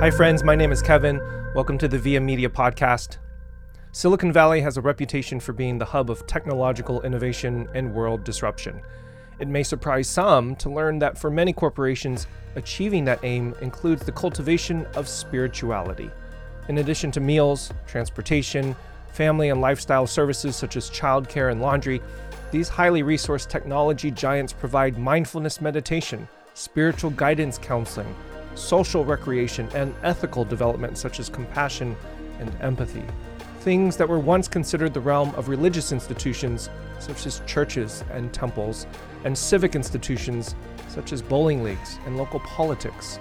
Hi, friends. My name is Kevin. Welcome to the Via Media Podcast. Silicon Valley has a reputation for being the hub of technological innovation and world disruption. It may surprise some to learn that for many corporations, achieving that aim includes the cultivation of spirituality. In addition to meals, transportation, family and lifestyle services such as childcare and laundry, these highly resourced technology giants provide mindfulness meditation, spiritual guidance counseling, social recreation, and ethical development such as compassion and empathy. Things that were once considered the realm of religious institutions, such as churches and temples, and civic institutions, such as bowling leagues and local politics.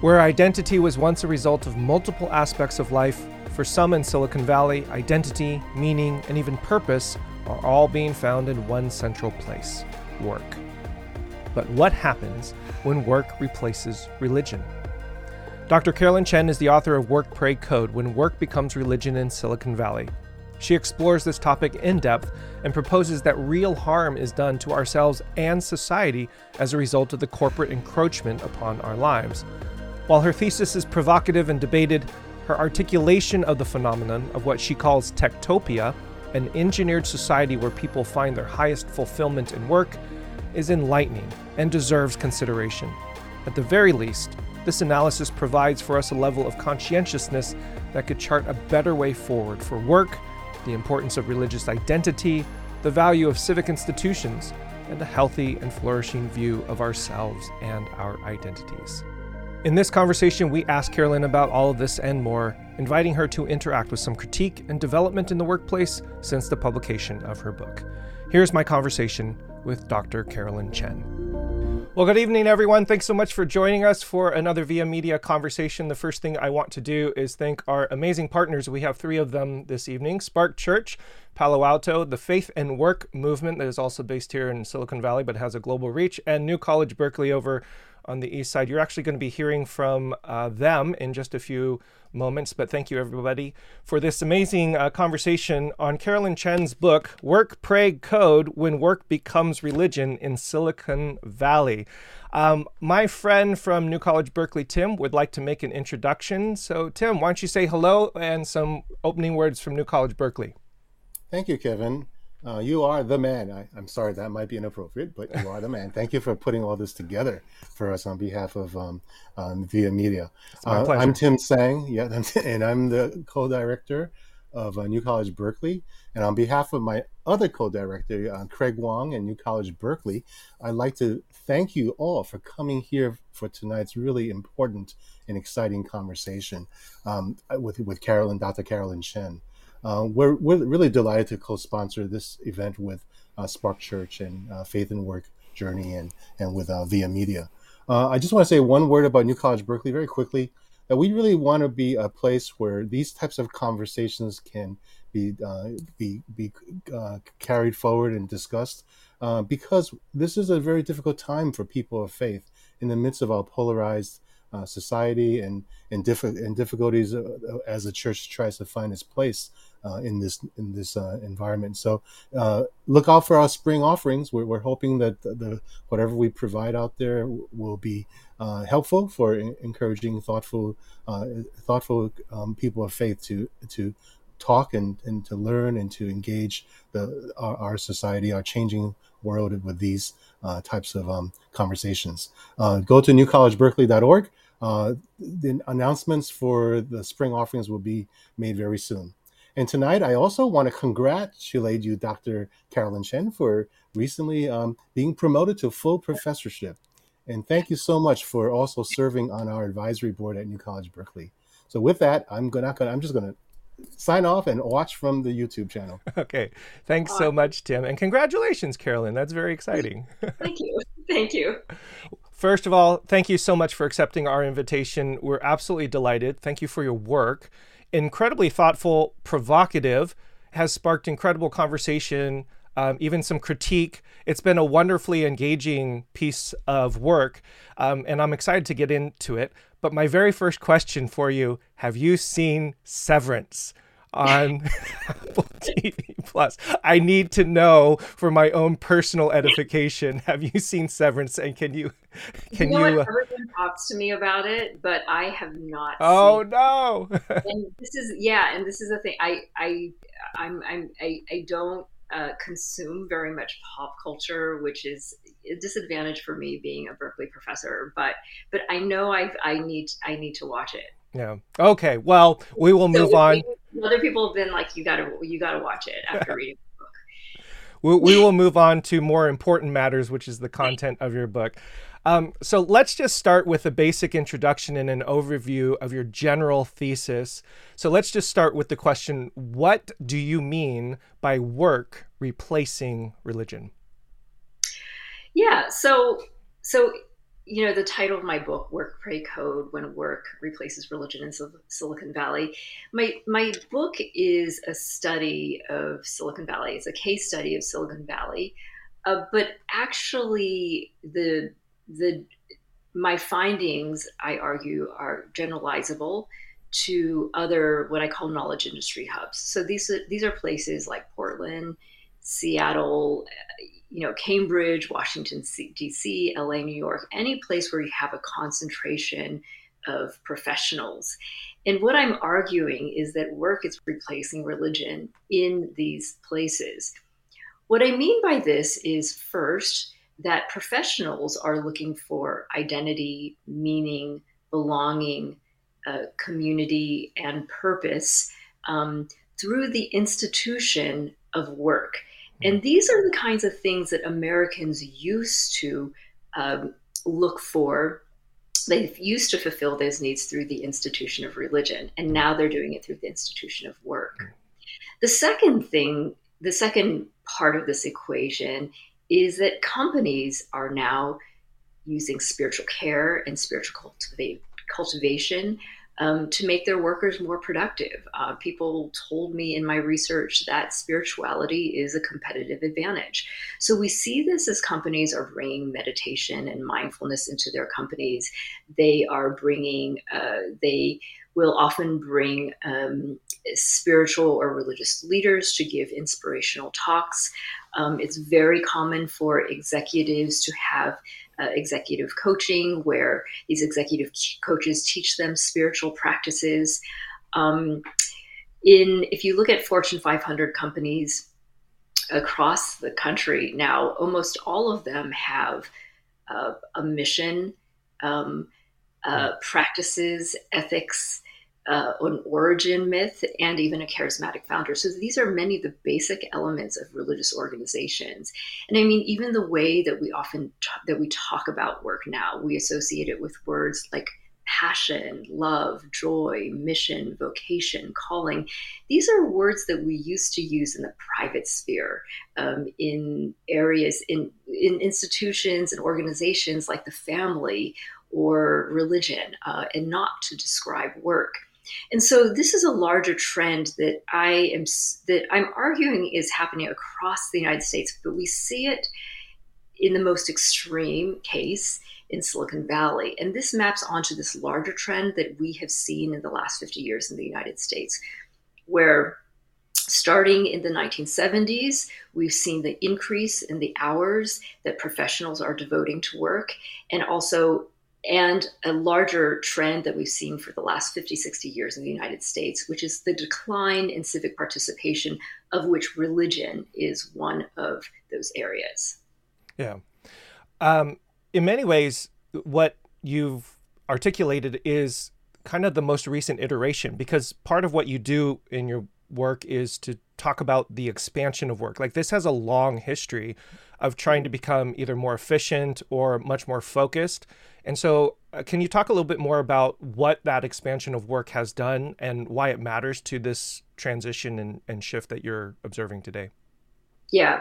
Where identity was once a result of multiple aspects of life, for some in Silicon Valley, identity, meaning, and even purpose are all being found in one central place work. But what happens when work replaces religion? Dr. Carolyn Chen is the author of Work, Pray, Code When Work Becomes Religion in Silicon Valley. She explores this topic in depth and proposes that real harm is done to ourselves and society as a result of the corporate encroachment upon our lives. While her thesis is provocative and debated, her articulation of the phenomenon of what she calls techtopia, an engineered society where people find their highest fulfillment in work, is enlightening and deserves consideration. At the very least, this analysis provides for us a level of conscientiousness that could chart a better way forward for work, the importance of religious identity, the value of civic institutions, and a healthy and flourishing view of ourselves and our identities. In this conversation, we ask Carolyn about all of this and more, inviting her to interact with some critique and development in the workplace since the publication of her book. Here's my conversation with Dr. Carolyn Chen. Well, good evening, everyone. Thanks so much for joining us for another Via Media conversation. The first thing I want to do is thank our amazing partners. We have three of them this evening Spark Church, Palo Alto, the Faith and Work movement that is also based here in Silicon Valley but has a global reach, and New College Berkeley over on the east side. You're actually going to be hearing from uh, them in just a few moments, but thank you everybody for this amazing uh, conversation on Carolyn Chen's book, Work, Pray, Code When Work Becomes Religion in Silicon Valley. Um, my friend from New College Berkeley, Tim, would like to make an introduction. So, Tim, why don't you say hello and some opening words from New College Berkeley? Thank you, Kevin. Uh, you are the man. I, am sorry that might be inappropriate, but you are the man. Thank you for putting all this together for us on behalf of um, um, Via Media. Uh, I'm Tim Tseng, yeah, and I'm the co-director of uh, New College Berkeley. And on behalf of my other co-director, uh, Craig Wong, and New College Berkeley, I'd like to thank you all for coming here for tonight's really important and exciting conversation um, with with Carolyn, Dr. Carolyn Chen. Uh, we're, we're really delighted to co-sponsor this event with uh, Spark Church and uh, Faith and Work Journey and, and with uh, Via Media. Uh, I just want to say one word about New College Berkeley very quickly. That we really want to be a place where these types of conversations can be uh, be be carried forward and discussed, because this is a very difficult time for people of faith in the midst of our polarized society and and, diff- and difficulties as the church tries to find its place in this in this uh, environment. So uh, look out for our spring offerings. We're, we're hoping that the, the, whatever we provide out there will be uh, helpful for encouraging thoughtful thoughtful um, people of faith to to talk and, and to learn and to engage the our, our society, our changing world with these uh, types of um, conversations. Uh, go to newcollegeberkeley.org. Uh, the announcements for the spring offerings will be made very soon. And tonight, I also want to congratulate you, Dr. Carolyn Chen, for recently um, being promoted to full professorship. And thank you so much for also serving on our advisory board at New College Berkeley. So with that, I'm gonna, I'm just gonna sign off and watch from the YouTube channel. Okay. Thanks so much, Tim. And congratulations, Carolyn. That's very exciting. Thank you. Thank you. First of all, thank you so much for accepting our invitation. We're absolutely delighted. Thank you for your work. Incredibly thoughtful, provocative, has sparked incredible conversation, um, even some critique. It's been a wonderfully engaging piece of work, um, and I'm excited to get into it. But my very first question for you have you seen Severance on Apple, TV Plus. I need to know for my own personal edification. Have you seen Severance? And can you can you? Know you uh... Everyone talks to me about it, but I have not. Oh no! and this is yeah, and this is the thing. I I I'm I'm I, I don't uh, consume very much pop culture, which is a disadvantage for me being a Berkeley professor. But but I know I I need I need to watch it. Yeah. Okay. Well, we will move so on. other people have been like, you gotta you gotta watch it after reading the book. We, we will move on to more important matters, which is the content of your book. Um, so let's just start with a basic introduction and an overview of your general thesis. So let's just start with the question What do you mean by work replacing religion? Yeah, so so you know the title of my book work pray code when work replaces religion in silicon valley my my book is a study of silicon valley it's a case study of silicon valley uh, but actually the the my findings, I argue, are generalizable to other what I call knowledge industry hubs. So these these are places like Portland, Seattle, you know, Cambridge, Washington D.C., L.A., New York, any place where you have a concentration of professionals. And what I'm arguing is that work is replacing religion in these places. What I mean by this is first that professionals are looking for identity, meaning, belonging, uh, community, and purpose um, through the institution of work. And these are the kinds of things that Americans used to um, look for. They used to fulfill those needs through the institution of religion, and now they're doing it through the institution of work. Mm-hmm. The second thing, the second part of this equation is that companies are now using spiritual care and spiritual cultivation um, to make their workers more productive. Uh, people told me in my research that spirituality is a competitive advantage. So we see this as companies are bringing meditation and mindfulness into their companies. They are bringing, uh, they will often bring um, spiritual or religious leaders to give inspirational talks. Um, it's very common for executives to have uh, executive coaching where these executive coaches teach them spiritual practices. Um, in if you look at Fortune 500 companies across the country now, almost all of them have uh, a mission, um, uh, practices, ethics, uh, an origin myth, and even a charismatic founder. So these are many of the basic elements of religious organizations. And I mean, even the way that we often t- that we talk about work now, we associate it with words like passion, love, joy, mission, vocation, calling. These are words that we used to use in the private sphere, um, in areas, in, in institutions and organizations like the family or religion, uh, and not to describe work. And so this is a larger trend that I am that I'm arguing is happening across the United States, but we see it in the most extreme case in Silicon Valley. And this maps onto this larger trend that we have seen in the last 50 years in the United States, where starting in the 1970s, we've seen the increase in the hours that professionals are devoting to work, and also and a larger trend that we've seen for the last 50, 60 years in the United States, which is the decline in civic participation, of which religion is one of those areas. Yeah. Um, in many ways, what you've articulated is kind of the most recent iteration because part of what you do in your work is to talk about the expansion of work. Like this has a long history of trying to become either more efficient or much more focused. And so, uh, can you talk a little bit more about what that expansion of work has done and why it matters to this transition and, and shift that you're observing today? Yeah.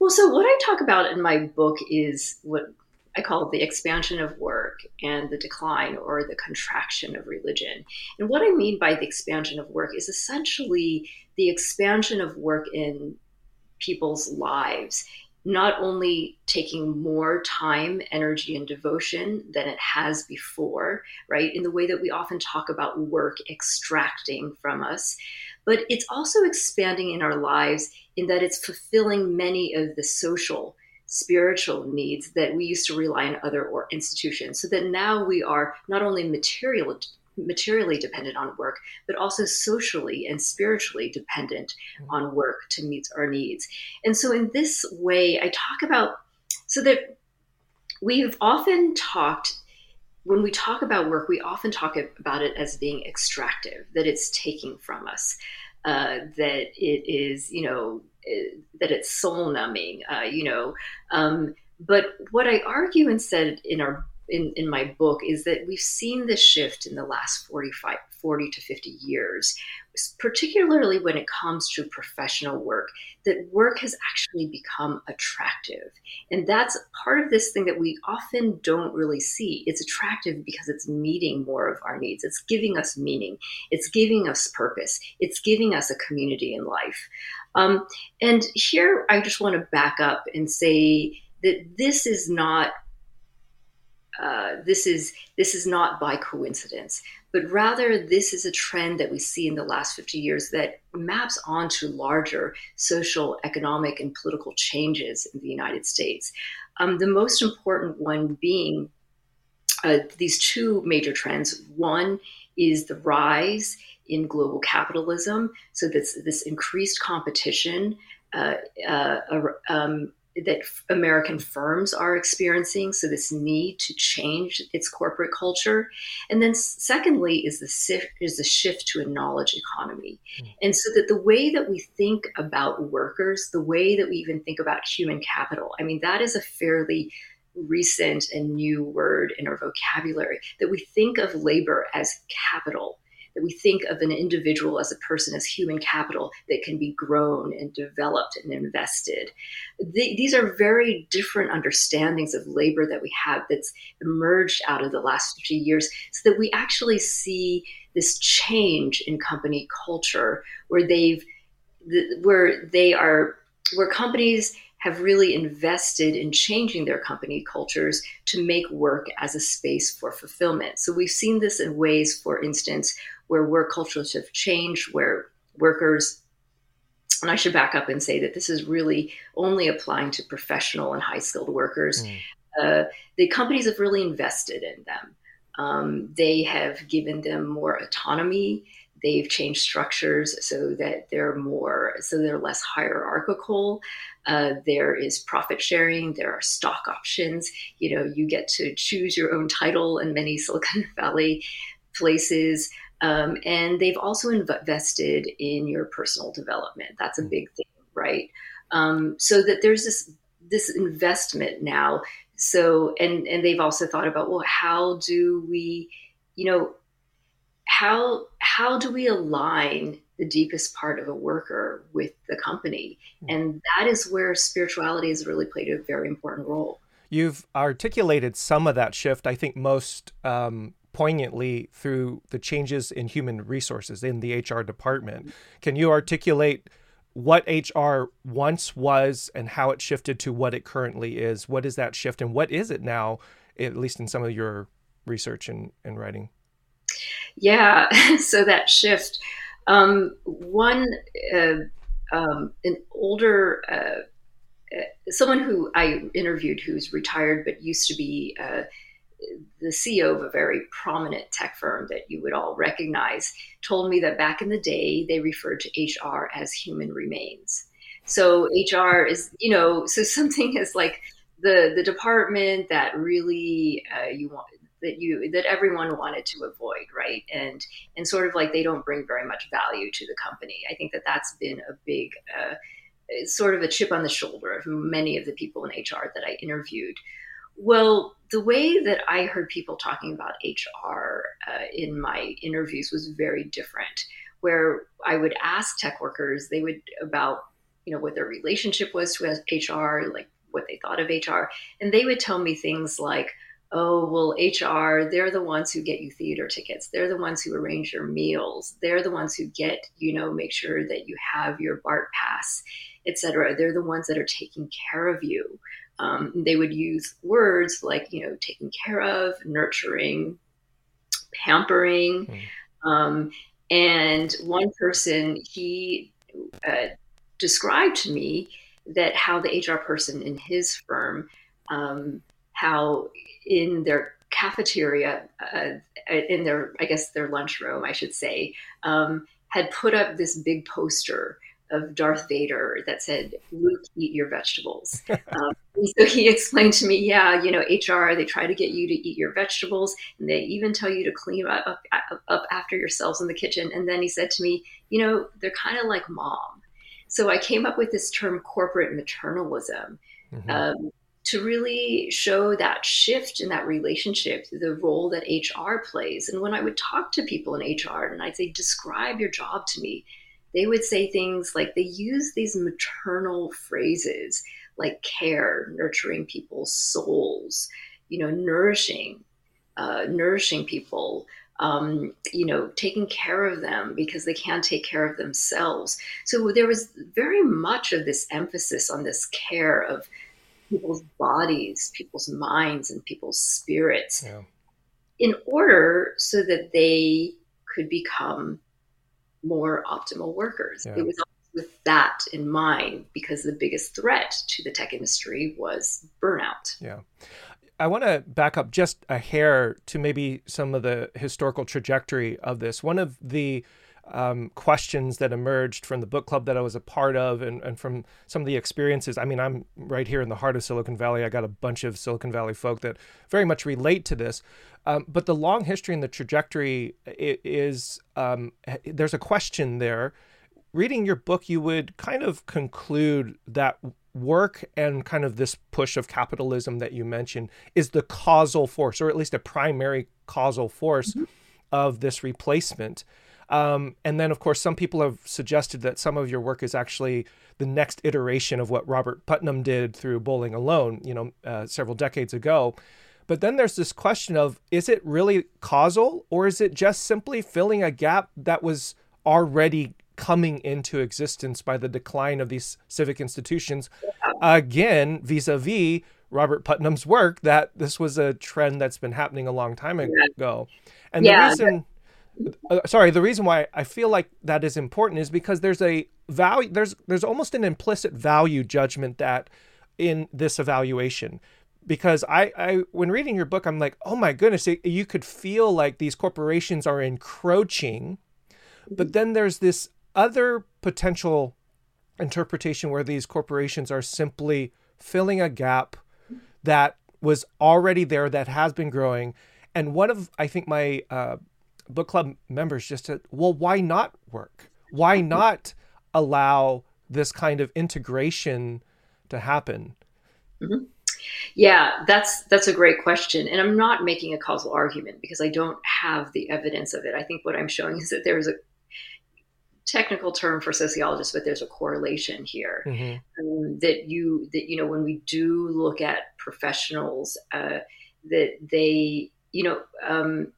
Well, so what I talk about in my book is what I call the expansion of work and the decline or the contraction of religion. And what I mean by the expansion of work is essentially the expansion of work in people's lives not only taking more time, energy, and devotion than it has before, right? In the way that we often talk about work extracting from us, but it's also expanding in our lives in that it's fulfilling many of the social, spiritual needs that we used to rely on other or institutions. So that now we are not only material materially dependent on work, but also socially and spiritually dependent mm-hmm. on work to meet our needs. And so, in this way, I talk about so that we've often talked when we talk about work, we often talk about it as being extractive, that it's taking from us, uh, that it is, you know, that it's soul numbing, uh, you know. Um, but what I argue instead in our in, in my book is that we've seen this shift in the last 45, 40 to 50 years, particularly when it comes to professional work, that work has actually become attractive. And that's part of this thing that we often don't really see. It's attractive because it's meeting more of our needs, it's giving us meaning, it's giving us purpose, it's giving us a community in life. Um, and here I just want to back up and say that this is not uh, this is this is not by coincidence, but rather this is a trend that we see in the last 50 years that maps onto larger social, economic, and political changes in the United States. Um, the most important one being uh, these two major trends. One is the rise in global capitalism, so this this increased competition. Uh, uh, um, that American firms are experiencing. So this need to change its corporate culture, and then secondly is the is the shift to a knowledge economy, mm. and so that the way that we think about workers, the way that we even think about human capital, I mean that is a fairly recent and new word in our vocabulary that we think of labor as capital that we think of an individual as a person as human capital that can be grown and developed and invested. The, these are very different understandings of labor that we have that's emerged out of the last 50 years so that we actually see this change in company culture where they've where they are where companies have really invested in changing their company cultures to make work as a space for fulfillment. So we've seen this in ways, for instance, where work cultures have changed, where workers, and I should back up and say that this is really only applying to professional and high skilled workers. Mm. Uh, the companies have really invested in them. Um, they have given them more autonomy. They've changed structures so that they're more, so they're less hierarchical. Uh, there is profit sharing. There are stock options. You know, you get to choose your own title in many Silicon Valley places. Um, and they've also invested in your personal development. That's a mm. big thing, right? Um, so that there's this this investment now. So and and they've also thought about well, how do we, you know, how how do we align the deepest part of a worker with the company? Mm. And that is where spirituality has really played a very important role. You've articulated some of that shift. I think most um, poignantly through the changes in human resources in the HR department. Can you articulate what HR once was and how it shifted to what it currently is? What is that shift and what is it now, at least in some of your research and, and writing? Yeah, so that shift. Um, one, uh, um, an older, uh, uh, someone who I interviewed who's retired but used to be uh, the CEO of a very prominent tech firm that you would all recognize, told me that back in the day, they referred to HR as human remains. So HR is, you know, so something is like the the department that really uh, you want that you that everyone wanted to avoid, right? And and sort of like they don't bring very much value to the company. I think that that's been a big. Uh, sort of a chip on the shoulder of many of the people in HR that I interviewed. Well, the way that I heard people talking about HR uh, in my interviews was very different. Where I would ask tech workers, they would about you know what their relationship was to HR, like what they thought of HR, and they would tell me things like, oh, well, HR, they're the ones who get you theater tickets. They're the ones who arrange your meals. They're the ones who get, you know, make sure that you have your BART pass, etc. They're the ones that are taking care of you. Um, they would use words like, you know, taking care of, nurturing, pampering. Mm. Um, and one person, he uh, described to me that how the HR person in his firm, um, how in their cafeteria, uh, in their, I guess, their lunchroom, I should say, um, had put up this big poster of Darth Vader that said, Luke, eat your vegetables. um, so he explained to me, yeah, you know, HR, they try to get you to eat your vegetables and they even tell you to clean up, up, up after yourselves in the kitchen. And then he said to me, you know, they're kind of like mom. So I came up with this term corporate maternalism. Mm-hmm. Um, to really show that shift in that relationship, the role that HR plays. And when I would talk to people in HR and I'd say, describe your job to me, they would say things like they use these maternal phrases like care, nurturing people's souls, you know, nourishing, uh, nourishing people, um, you know, taking care of them because they can't take care of themselves. So there was very much of this emphasis on this care of people's bodies, people's minds, and people's spirits yeah. in order so that they could become more optimal workers. Yeah. It was with that in mind because the biggest threat to the tech industry was burnout. Yeah. I want to back up just a hair to maybe some of the historical trajectory of this. One of the um, questions that emerged from the book club that I was a part of and, and from some of the experiences. I mean, I'm right here in the heart of Silicon Valley. I got a bunch of Silicon Valley folk that very much relate to this. Um, but the long history and the trajectory is um, there's a question there. Reading your book, you would kind of conclude that work and kind of this push of capitalism that you mentioned is the causal force, or at least a primary causal force mm-hmm. of this replacement. Um, and then, of course, some people have suggested that some of your work is actually the next iteration of what Robert Putnam did through Bowling Alone, you know, uh, several decades ago. But then there's this question of is it really causal or is it just simply filling a gap that was already coming into existence by the decline of these civic institutions? Again, vis a vis Robert Putnam's work, that this was a trend that's been happening a long time ago. And yeah, the reason uh, sorry the reason why i feel like that is important is because there's a value there's there's almost an implicit value judgment that in this evaluation because I, I when reading your book i'm like oh my goodness it, you could feel like these corporations are encroaching but then there's this other potential interpretation where these corporations are simply filling a gap that was already there that has been growing and one of i think my uh, book club members just said, well, why not work? Why not allow this kind of integration to happen? Mm-hmm. Yeah, that's that's a great question, and I'm not making a causal argument because I don't have the evidence of it. I think what I'm showing is that there is a technical term for sociologists, but there's a correlation here mm-hmm. um, that you that you know when we do look at professionals uh, that they you know um,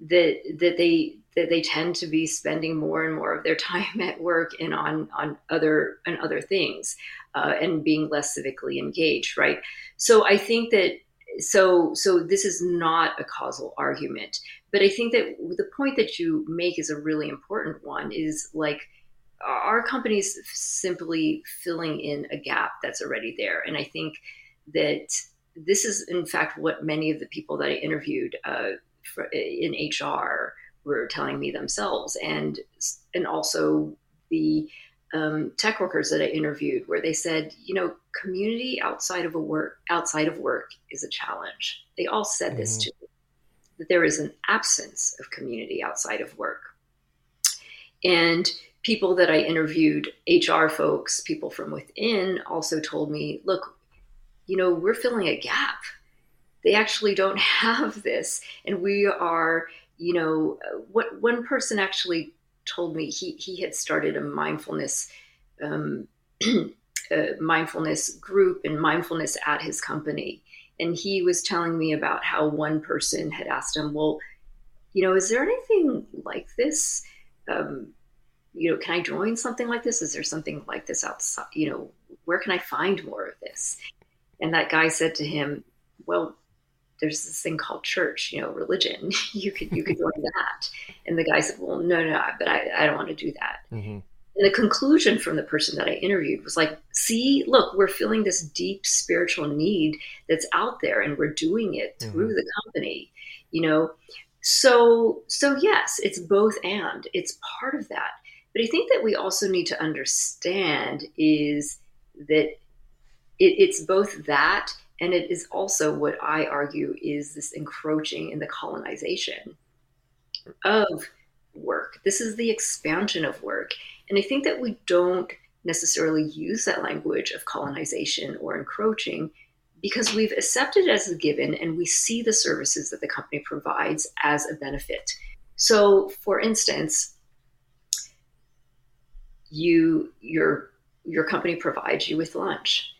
that that they that they tend to be spending more and more of their time at work and on on other and other things uh, and being less civically engaged right? So i think that so so this is not a causal argument but i think that the point that you make is a really important one is like our companies simply filling in a gap that's already there? And i think that this is in fact what many of the people that i interviewed uh, in HR were telling me themselves, and and also the um, tech workers that I interviewed, where they said, you know, community outside of a work outside of work is a challenge. They all said mm-hmm. this to me that there is an absence of community outside of work, and people that I interviewed, HR folks, people from within, also told me, look, you know, we're filling a gap they actually don't have this and we are you know what one person actually told me he he had started a mindfulness um, a mindfulness group and mindfulness at his company and he was telling me about how one person had asked him, "Well, you know, is there anything like this? Um, you know, can I join something like this? Is there something like this outside? You know, where can I find more of this?" And that guy said to him, "Well, there's this thing called church, you know, religion. you could you could join that." And the guy said, "Well, no, no, but I, I don't want to do that." Mm-hmm. And the conclusion from the person that I interviewed was like, see, look, we're feeling this deep spiritual need that's out there and we're doing it through mm-hmm. the company, you know? So, so yes, it's both and it's part of that. But I think that we also need to understand is that it, it's both that and it is also what I argue is this encroaching in the colonization of work. This is the expansion of work. And I think that we don't necessarily use that language of colonization or encroaching because we've accepted it as a given and we see the services that the company provides as a benefit. So, for instance, you your your company provides you with lunch.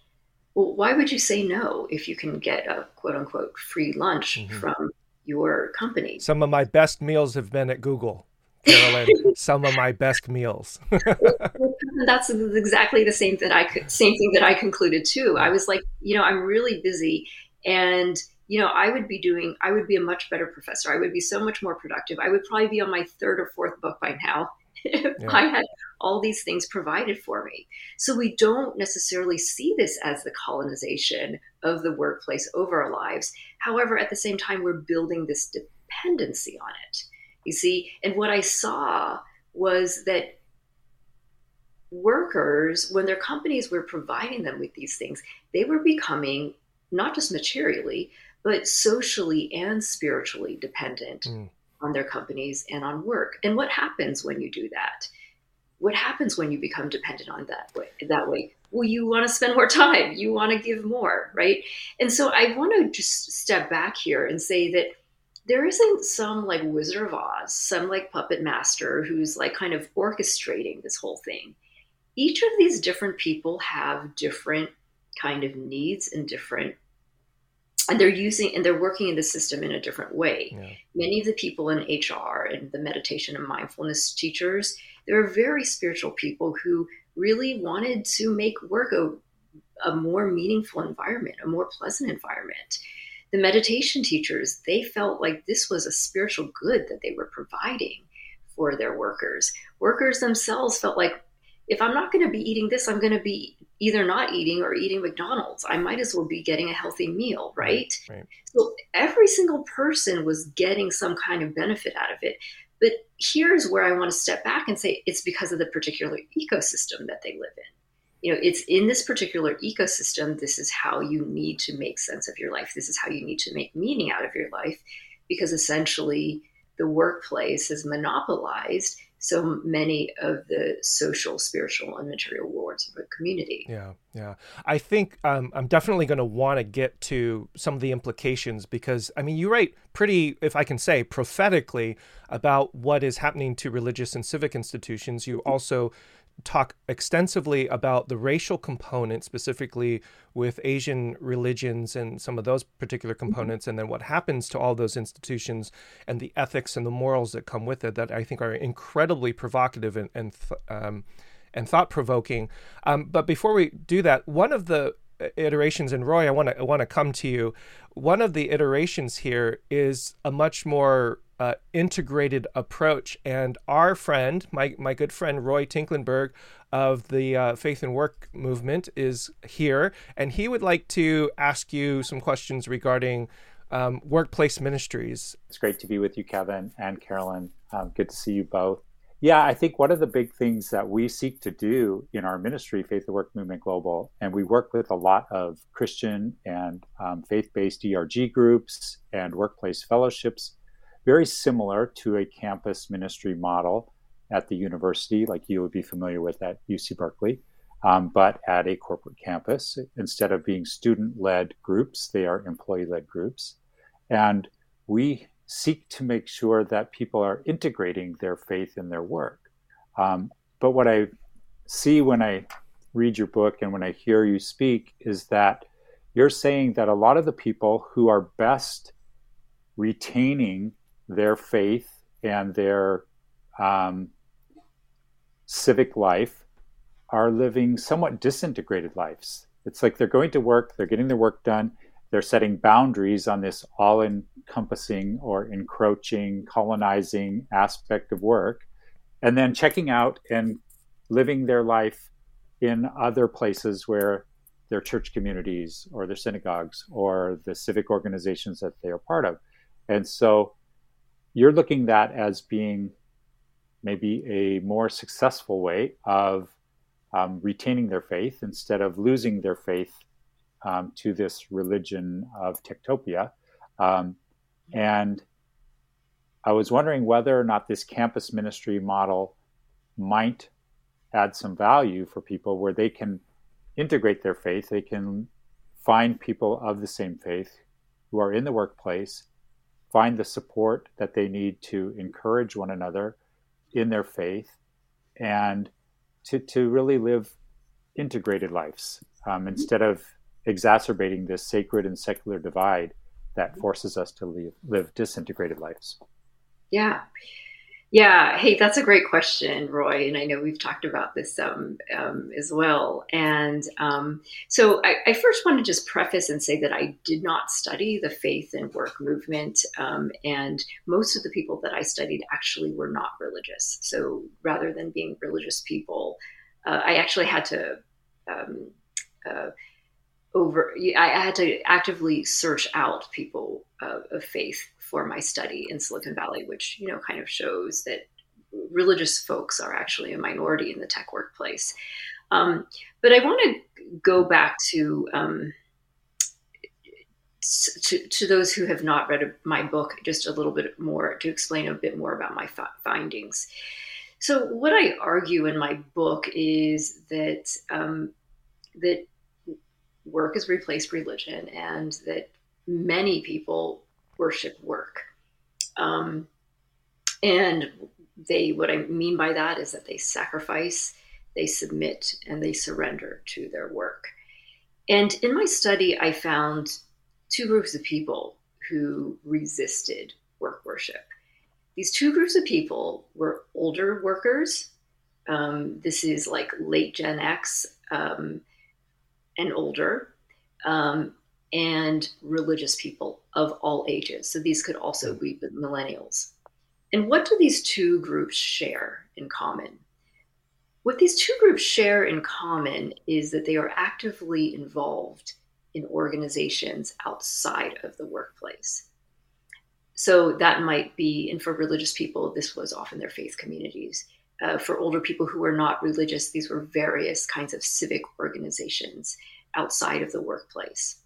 Well, why would you say no if you can get a quote unquote free lunch mm-hmm. from your company? Some of my best meals have been at Google. Carolyn, some of my best meals. That's exactly the same that I could, same thing that I concluded too. I was like, you know, I'm really busy, and you know, I would be doing, I would be a much better professor. I would be so much more productive. I would probably be on my third or fourth book by now if yeah. I had all these things provided for me. So we don't necessarily see this as the colonization of the workplace over our lives. However, at the same time, we're building this dependency on it. You see, and what I saw was that workers, when their companies were providing them with these things, they were becoming not just materially, but socially and spiritually dependent mm. on their companies and on work. And what happens when you do that? What happens when you become dependent on that way? That way, well, you want to spend more time, you want to give more, right? And so I want to just step back here and say that there isn't some like Wizard of Oz, some like puppet master who's like kind of orchestrating this whole thing. Each of these different people have different kind of needs and different and they're using and they're working in the system in a different way. Yeah. Many of the people in HR and the meditation and mindfulness teachers, they're very spiritual people who really wanted to make work a, a more meaningful environment, a more pleasant environment the meditation teachers, they felt like this was a spiritual good that they were providing for their workers. Workers themselves felt like if I'm not going to be eating this, I'm going to be either not eating or eating McDonald's. I might as well be getting a healthy meal, right? right? So every single person was getting some kind of benefit out of it. But here's where I want to step back and say it's because of the particular ecosystem that they live in you know it's in this particular ecosystem this is how you need to make sense of your life this is how you need to make meaning out of your life because essentially the workplace is monopolized so many of the social, spiritual, and material rewards of a community. Yeah, yeah. I think um, I'm definitely going to want to get to some of the implications because, I mean, you write pretty, if I can say, prophetically about what is happening to religious and civic institutions. You also talk extensively about the racial component, specifically with Asian religions and some of those particular mm-hmm. components, and then what happens to all those institutions and the ethics and the morals that come with it that I think are incredibly provocative and and, um, and thought provoking. Um, but before we do that, one of the iterations, and Roy, I want to I want to come to you. One of the iterations here is a much more uh, integrated approach. And our friend, my, my good friend Roy Tinklenberg of the uh, Faith and Work movement, is here, and he would like to ask you some questions regarding um, workplace ministries. It's great to be with you, Kevin and Carolyn. Um, good to see you both. Yeah, I think one of the big things that we seek to do in our ministry, Faith and Work Movement Global, and we work with a lot of Christian and um, faith based ERG groups and workplace fellowships very similar to a campus ministry model at the university, like you would be familiar with at UC Berkeley, um, but at a corporate campus. Instead of being student led groups, they are employee led groups. And we seek to make sure that people are integrating their faith in their work. Um, but what I see when I read your book and when I hear you speak is that you're saying that a lot of the people who are best retaining their faith and their um, civic life are living somewhat disintegrated lives. It's like they're going to work, they're getting their work done, they're setting boundaries on this all encompassing or encroaching, colonizing aspect of work, and then checking out and living their life in other places where their church communities or their synagogues or the civic organizations that they are part of. And so you're looking that as being maybe a more successful way of um, retaining their faith instead of losing their faith um, to this religion of Techtopia. Um, and I was wondering whether or not this campus ministry model might add some value for people where they can integrate their faith, they can find people of the same faith who are in the workplace, find the support that they need to encourage one another in their faith, and to, to really live integrated lives um, instead of exacerbating this sacred and secular divide that forces us to live, live disintegrated lives. Yeah. Yeah. Hey, that's a great question, Roy. And I know we've talked about this um, um, as well. And um, so I, I, first want to just preface and say that I did not study the faith and work movement. Um, and most of the people that I studied actually were not religious. So rather than being religious people, uh, I actually had to. Um, uh, over I had to actively search out people uh, of faith for my study in Silicon Valley, which you know kind of shows that religious folks are actually a minority in the tech workplace. Um, but I want to go back to, um, to, to those who have not read my book just a little bit more to explain a bit more about my findings. So what I argue in my book is that um, that work has replaced religion and that many people worship work. Um, and they, what I mean by that is that they sacrifice, they submit, and they surrender to their work. And in my study, I found two groups of people who resisted work worship. These two groups of people were older workers. Um, this is like late Gen X um, and older, um, and religious people of all ages. So these could also be millennials. And what do these two groups share in common? What these two groups share in common is that they are actively involved in organizations outside of the workplace. So that might be, and for religious people, this was often their faith communities. Uh, for older people who were not religious, these were various kinds of civic organizations outside of the workplace.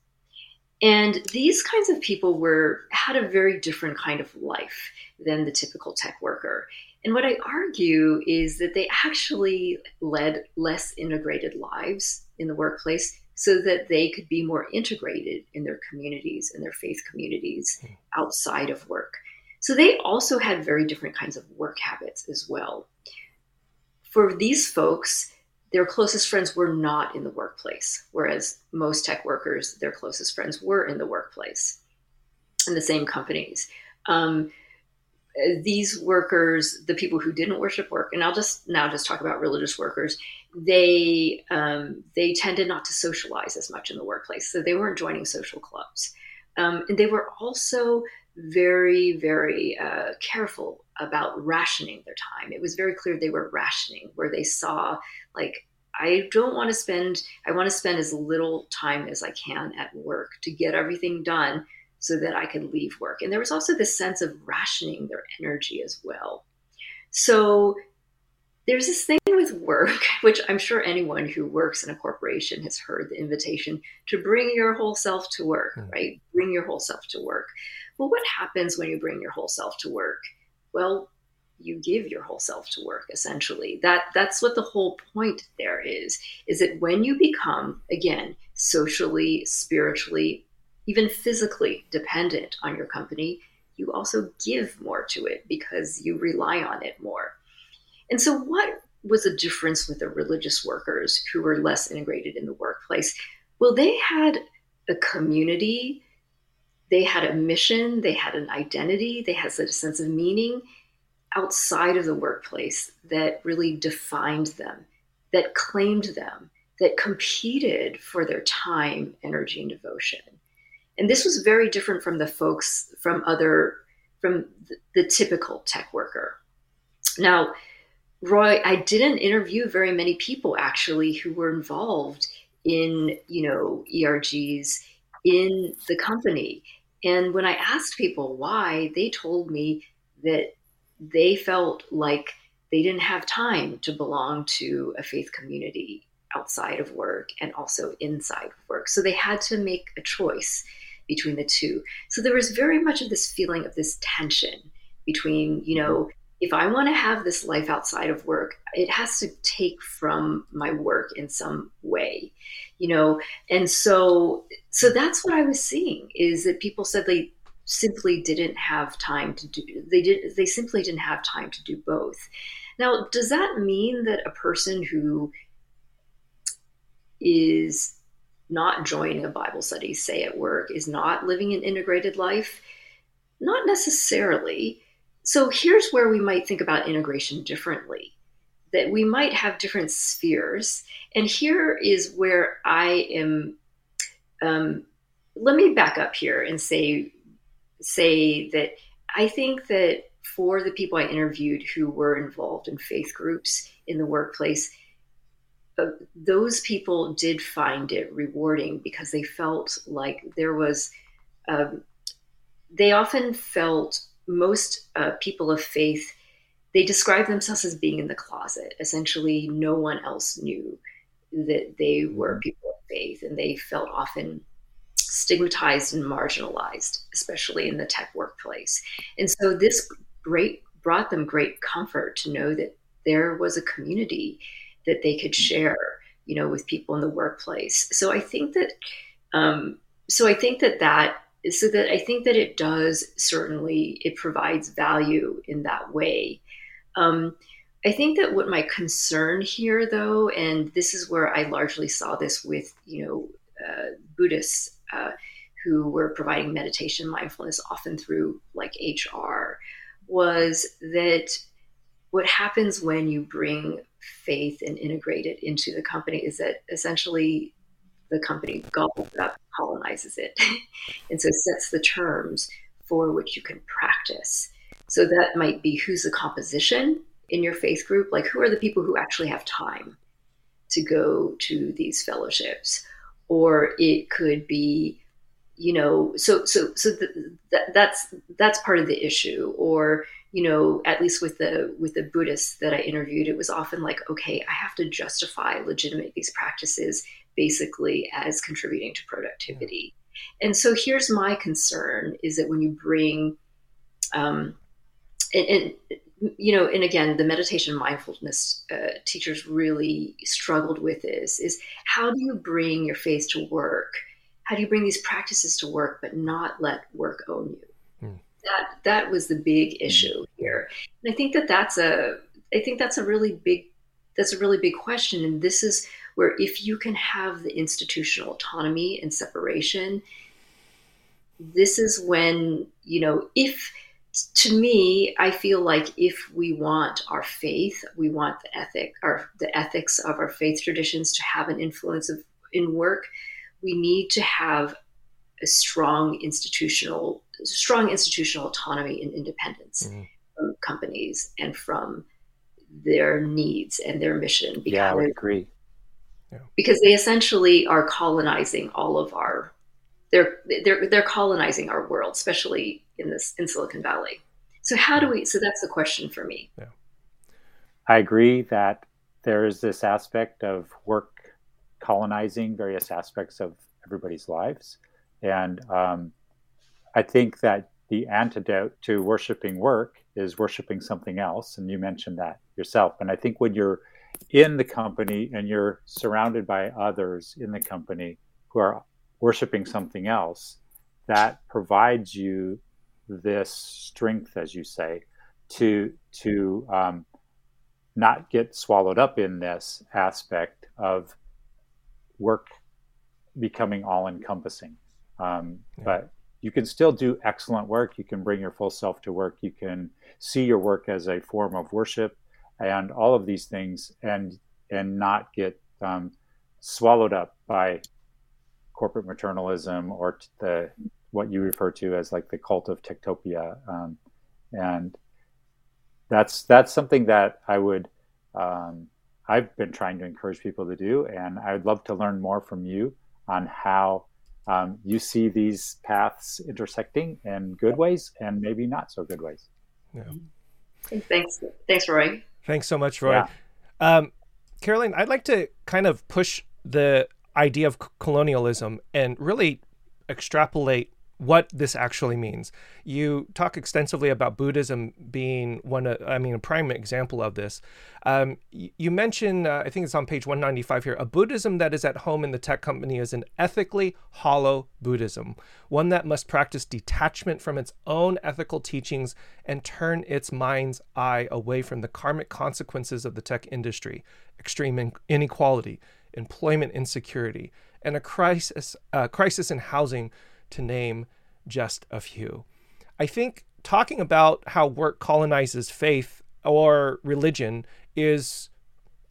And these kinds of people were had a very different kind of life than the typical tech worker. And what I argue is that they actually led less integrated lives in the workplace so that they could be more integrated in their communities and their faith communities hmm. outside of work. So they also had very different kinds of work habits as well. For these folks, their closest friends were not in the workplace, whereas most tech workers, their closest friends were in the workplace in the same companies. Um, these workers, the people who didn't worship work, and I'll just now just talk about religious workers, they um, they tended not to socialize as much in the workplace, so they weren't joining social clubs, um, and they were also very very uh, careful about rationing their time. It was very clear they were rationing, where they saw like I don't want to spend I want to spend as little time as I can at work to get everything done so that I could leave work. And there was also this sense of rationing their energy as well. So there's this thing with work, which I'm sure anyone who works in a corporation has heard the invitation to bring your whole self to work, mm. right? Bring your whole self to work. Well, what happens when you bring your whole self to work? Well, you give your whole self to work essentially that that's what the whole point there is is that when you become again socially spiritually even physically dependent on your company you also give more to it because you rely on it more and so what was the difference with the religious workers who were less integrated in the workplace well they had a community. They had a mission, they had an identity, they had a sense of meaning outside of the workplace that really defined them, that claimed them, that competed for their time, energy, and devotion. And this was very different from the folks from other, from the, typical tech worker. Now, Roy, I didn't interview very many people actually who were involved in, you know, ERGs in the company. And when I asked people why, they told me that they felt like they didn't have time to belong to a faith community outside of work and also inside of work. So they had to make a choice between the two. So there was very much of this feeling of this tension between, you know, if I want to have this life outside of work, it has to take from my work in some way, you know. And so, so that's what I was seeing is that people said they simply didn't have time to do. They did. They simply didn't have time to do both. Now, does that mean that a person who is not joining a Bible study, say at work, is not living an integrated life? Not necessarily so here's where we might think about integration differently that we might have different spheres. And here is where I am. Um, let me back up here and say say that I think that for the people I interviewed who were involved in faith groups in the workplace, uh, those people did find it rewarding because they felt like there was. Um, they often felt most uh, people of faith they describe themselves as being in the closet essentially no one else knew that they were mm-hmm. people of faith and they felt often stigmatized and marginalized especially in the tech workplace and so this great brought them great comfort to know that there was a community that they could mm-hmm. share you know with people in the workplace so i think that um, so i think that that so that I think that it does certainly it provides value in that way. Um, I think that what my concern here, though, and this is where I largely saw this with you know uh, Buddhists uh, who were providing meditation mindfulness often through like HR, was that what happens when you bring faith and integrate it into the company is that essentially the company gobbles it up, colonizes it, and so sets the terms for which you can practice. So that might be who's the composition in your faith group, like who are the people who actually have time to go to these fellowships, or it could be, you know, so so so the, that, that's that's part of the issue, or you know, at least with the with the Buddhists that I interviewed, it was often like, okay, I have to justify, legitimate these practices basically as contributing to productivity. And so here's my concern is that when you bring, um, and, and you know, and again, the meditation mindfulness uh, teachers really struggled with this is how do you bring your faith to work? How do you bring these practices to work, but not let work own you? Mm. That that was the big hmm. issue mm. here, and I think that that's a I think that's a really big that's a really big question, and this is where if you can have the institutional autonomy and separation, this is when, you know, if to me, I feel like if we want our faith, we want the ethic, or the ethics of our faith traditions to have an influence of in work, we need to have a strong institutional, strong institutional autonomy and independence mm-hmm. from companies and from their needs and their mission. Because yeah, I would agree because they essentially are colonizing all of our they're they're they're colonizing our world, especially in this in Silicon Valley. So how do we? So that's the question for me. Yeah. I agree that there is this aspect of work colonizing various aspects of everybody's lives, and um, I think that the antidote to worshiping work is worshiping something else, and you mentioned that yourself. And I think when you're in the company and you're surrounded by others in the company who are worshiping something else, that provides you this strength, as you say, to to um, not get swallowed up in this aspect of work becoming all encompassing. Um, yeah. But you can still do excellent work. You can bring your full self to work. You can see your work as a form of worship, and all of these things, and and not get um, swallowed up by corporate maternalism or the what you refer to as like the cult of techtopia, um, and that's that's something that I would um, I've been trying to encourage people to do, and I would love to learn more from you on how um, you see these paths intersecting in good ways and maybe not so good ways. Yeah. Thanks, thanks, Roy. Thanks so much, Roy. Yeah. Um, Carolyn, I'd like to kind of push the idea of colonialism and really extrapolate what this actually means. You talk extensively about Buddhism being one, of, I mean, a prime example of this. Um, you mention, uh, I think it's on page 195 here, a Buddhism that is at home in the tech company is an ethically hollow Buddhism, one that must practice detachment from its own ethical teachings and turn its mind's eye away from the karmic consequences of the tech industry, extreme inequality, employment insecurity, and a crisis, uh, crisis in housing to name just a few. I think talking about how work colonizes faith or religion is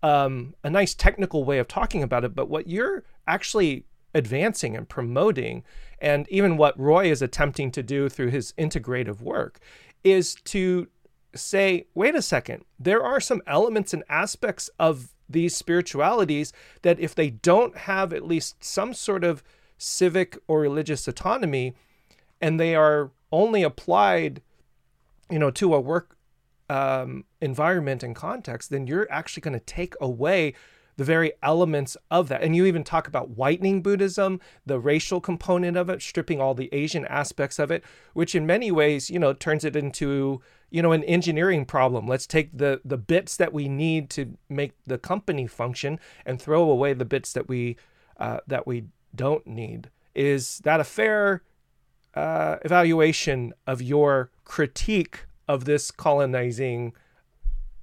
um, a nice technical way of talking about it, but what you're actually advancing and promoting, and even what Roy is attempting to do through his integrative work, is to say, wait a second, there are some elements and aspects of these spiritualities that if they don't have at least some sort of civic or religious autonomy and they are only applied you know to a work um, environment and context then you're actually going to take away the very elements of that. And you even talk about whitening buddhism the racial component of it stripping all the asian aspects of it which in many ways you know turns it into you know an engineering problem. Let's take the the bits that we need to make the company function and throw away the bits that we uh, that we don't need. Is that a fair uh, evaluation of your critique of this colonizing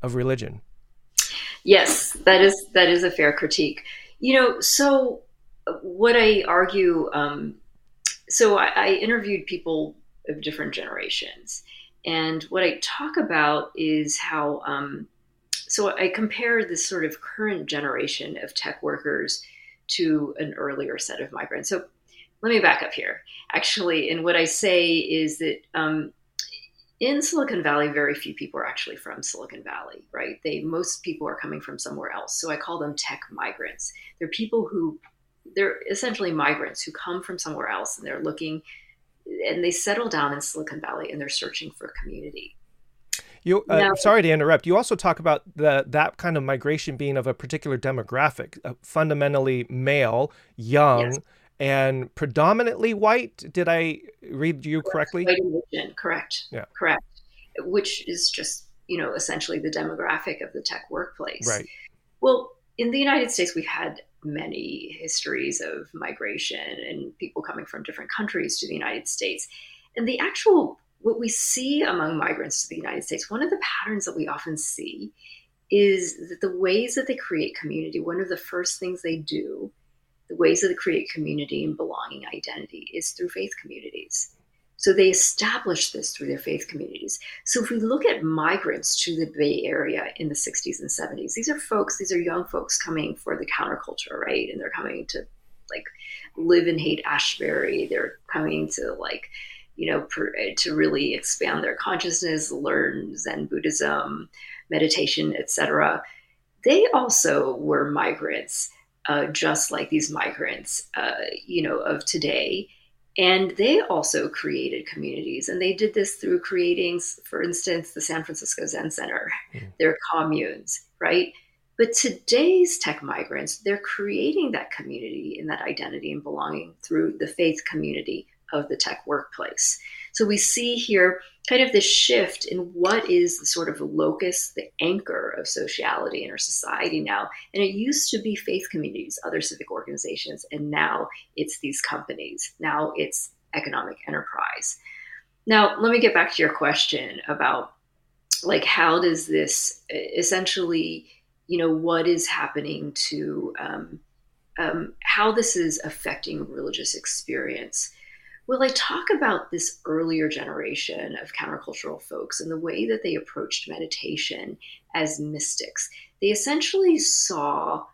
of religion? Yes, that is that is a fair critique. You know, so what I argue, um, so I, I interviewed people of different generations, and what I talk about is how. Um, so I compare this sort of current generation of tech workers to an earlier set of migrants. So let me back up here. Actually, and what I say is that um, in Silicon Valley, very few people are actually from Silicon Valley, right? They most people are coming from somewhere else. So I call them tech migrants. They're people who they're essentially migrants who come from somewhere else and they're looking and they settle down in Silicon Valley and they're searching for a community. You, uh, now, sorry to interrupt. You also talk about the that kind of migration being of a particular demographic, uh, fundamentally male, young, yes. and predominantly white. Did I read you correctly? Correct. Yeah. Correct. Which is just you know essentially the demographic of the tech workplace. Right. Well, in the United States, we've had many histories of migration and people coming from different countries to the United States. And the actual what we see among migrants to the United States, one of the patterns that we often see is that the ways that they create community, one of the first things they do, the ways that they create community and belonging identity is through faith communities. So they establish this through their faith communities. So if we look at migrants to the Bay Area in the 60s and 70s, these are folks, these are young folks coming for the counterculture, right? And they're coming to like live in Haight Ashbury. They're coming to like you know, per, to really expand their consciousness, learn Zen Buddhism, meditation, etc. They also were migrants, uh, just like these migrants, uh, you know, of today. And they also created communities, and they did this through creating, for instance, the San Francisco Zen Center, mm. their communes, right? But today's tech migrants, they're creating that community and that identity and belonging through the faith community of the tech workplace. So we see here kind of this shift in what is the sort of locus, the anchor of sociality in our society now. And it used to be faith communities, other civic organizations, and now it's these companies. Now it's economic enterprise. Now, let me get back to your question about like how does this essentially, you know, what is happening to um, um, how this is affecting religious experience Well, I talk about this earlier generation of countercultural folks and the way that they approached meditation as mystics. They essentially saw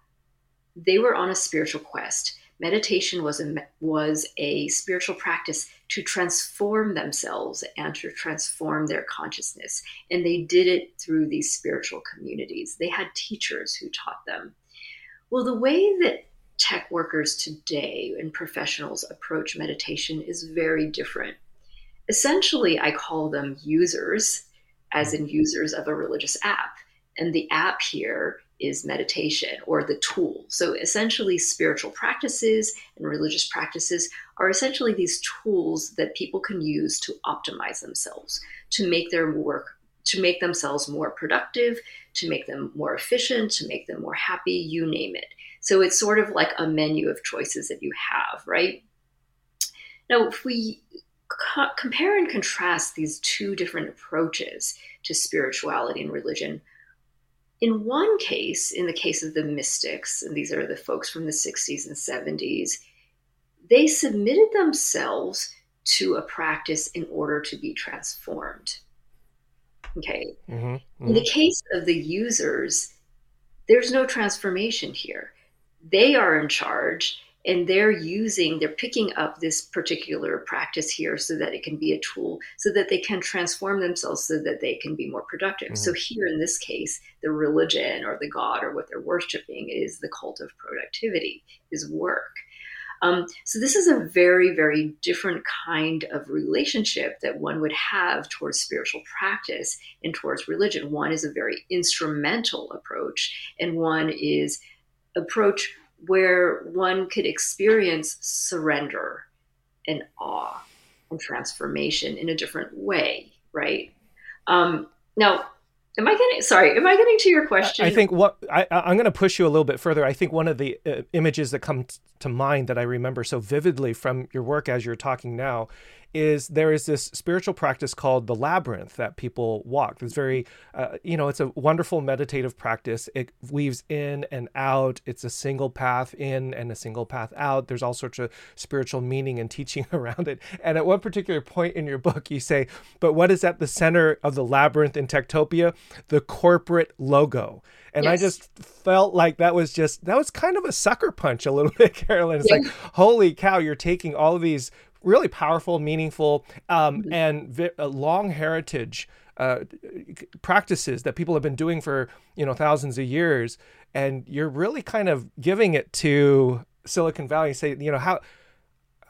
they were on a spiritual quest. Meditation was a, was a spiritual practice to transform themselves and to transform their consciousness. And they did it through these spiritual communities. They had teachers who taught them. Well, the way that tech workers today and professionals approach meditation is very different. Essentially, I call them users, as in users of a religious app. And the app here is meditation or the tool. So essentially, spiritual practices and religious practices are essentially these tools that people can use to optimize themselves, to make their work, to make themselves more productive, to make them more efficient, to make them more happy, you name it. So it's sort of like a menu of choices that you have, right? Now, if we co- compare and contrast these two different approaches to spirituality and religion, in one case, in the case of the mystics, and these are the folks from the 60s and 70s, they submitted themselves to a practice in order to be transformed. Okay. Mm-hmm, mm-hmm. In the case of the users, there's no transformation here they are in charge and they're using they're picking up this particular practice here so that it can be a tool so that they can transform themselves so that they can be more productive. Mm-hmm. so here in this case the religion or the god or what they're worshiping is the cult of productivity is work. Um, so this is a very very different kind of relationship that one would have towards spiritual practice and towards religion. One is a very instrumental approach and one is approach where one could experience surrender and awe and transformation in a different way, right? Um, now, am I getting sorry? Am I getting to your question? I think what I, am going to push you a little bit further. I think one of the uh, images that come t- to mind that I remember so vividly from your work as you're talking now is there is this spiritual practice called the labyrinth that people walk. It's very, uh, you know, it's a wonderful meditative practice. It weaves in and out. It's a single path in and a single path out. There's all sorts of spiritual meaning and teaching around it. And at one particular point in your book, you say, but what is at the center of the labyrinth in Techtopia? The corporate logo. And yes. I just felt like that was just that was kind of a sucker punch a little bit, Carolyn. It's yeah. like, holy cow, you're taking all of these really powerful, meaningful, um, mm-hmm. and vi- long heritage uh, practices that people have been doing for you know thousands of years, and you're really kind of giving it to Silicon Valley. Say you know how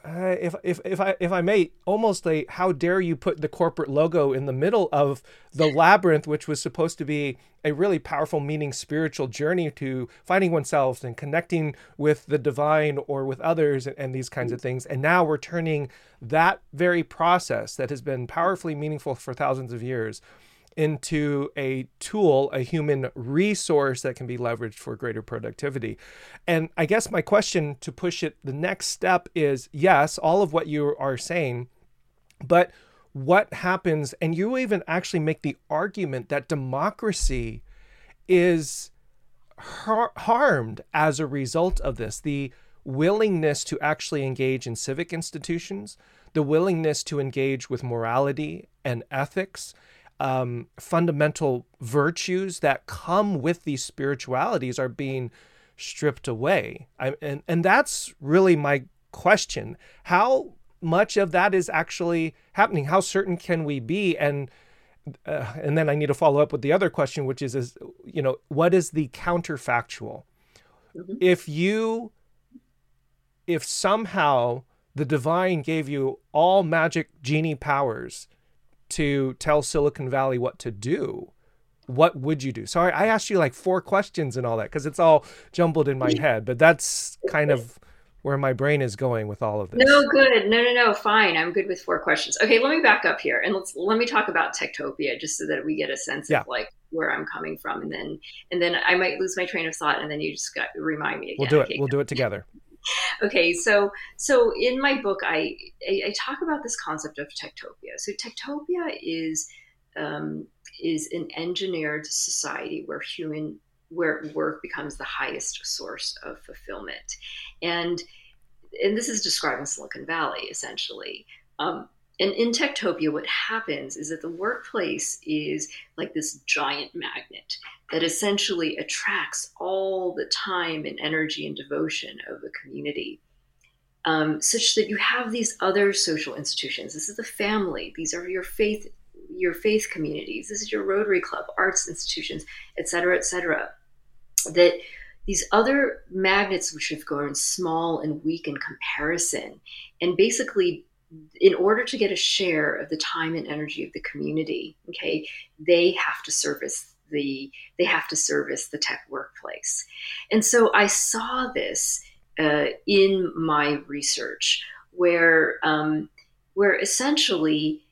uh, if if if I if I may, almost a how dare you put the corporate logo in the middle of the labyrinth, which was supposed to be a really powerful, meaning spiritual journey to finding oneself and connecting with the divine or with others and, and these kinds of things. And now we're turning that very process that has been powerfully meaningful for thousands of years into a tool, a human resource that can be leveraged for greater productivity. And I guess my question to push it the next step is yes, all of what you are saying, but what happens, and you even actually make the argument that democracy is har- harmed as a result of this. The willingness to actually engage in civic institutions, the willingness to engage with morality and ethics, um, fundamental virtues that come with these spiritualities are being stripped away. I, and, and that's really my question. How much of that is actually happening? How certain can we be? And uh, and then I need to follow up with the other question, which is, is you know, what is the counterfactual? Mm-hmm. If you, if somehow the divine gave you all magic genie powers to tell Silicon Valley what to do, what would you do? Sorry, I, asked you like four questions and all that because it's all jumbled in my head, but that's kind of where my brain is going with all of this. No, good. No, no, no. Fine. I'm good with four questions. Okay, let me back up here and let's let me talk about Techtopia just so that we get a sense yeah. of like where I'm coming from, and then and then I might lose my train of thought, and then you just got remind me again. We'll do it. Okay, we'll do it together. okay, so so in my book, I, I, I talk about this concept of techtopia. So techtopia is um, is an engineered society where human where work becomes the highest source of fulfillment, and and this is describing Silicon Valley essentially. Um, and in Techtopia, what happens is that the workplace is like this giant magnet that essentially attracts all the time and energy and devotion of a community, um, such that you have these other social institutions. This is the family. These are your faith, your faith communities. This is your Rotary Club, arts institutions, et cetera, et cetera. That these other magnets, which have grown small and weak in comparison, and basically in order to get a share of the time and energy of the community okay they have to service the they have to service the tech workplace. And so i saw this uh, in my research where um, where essentially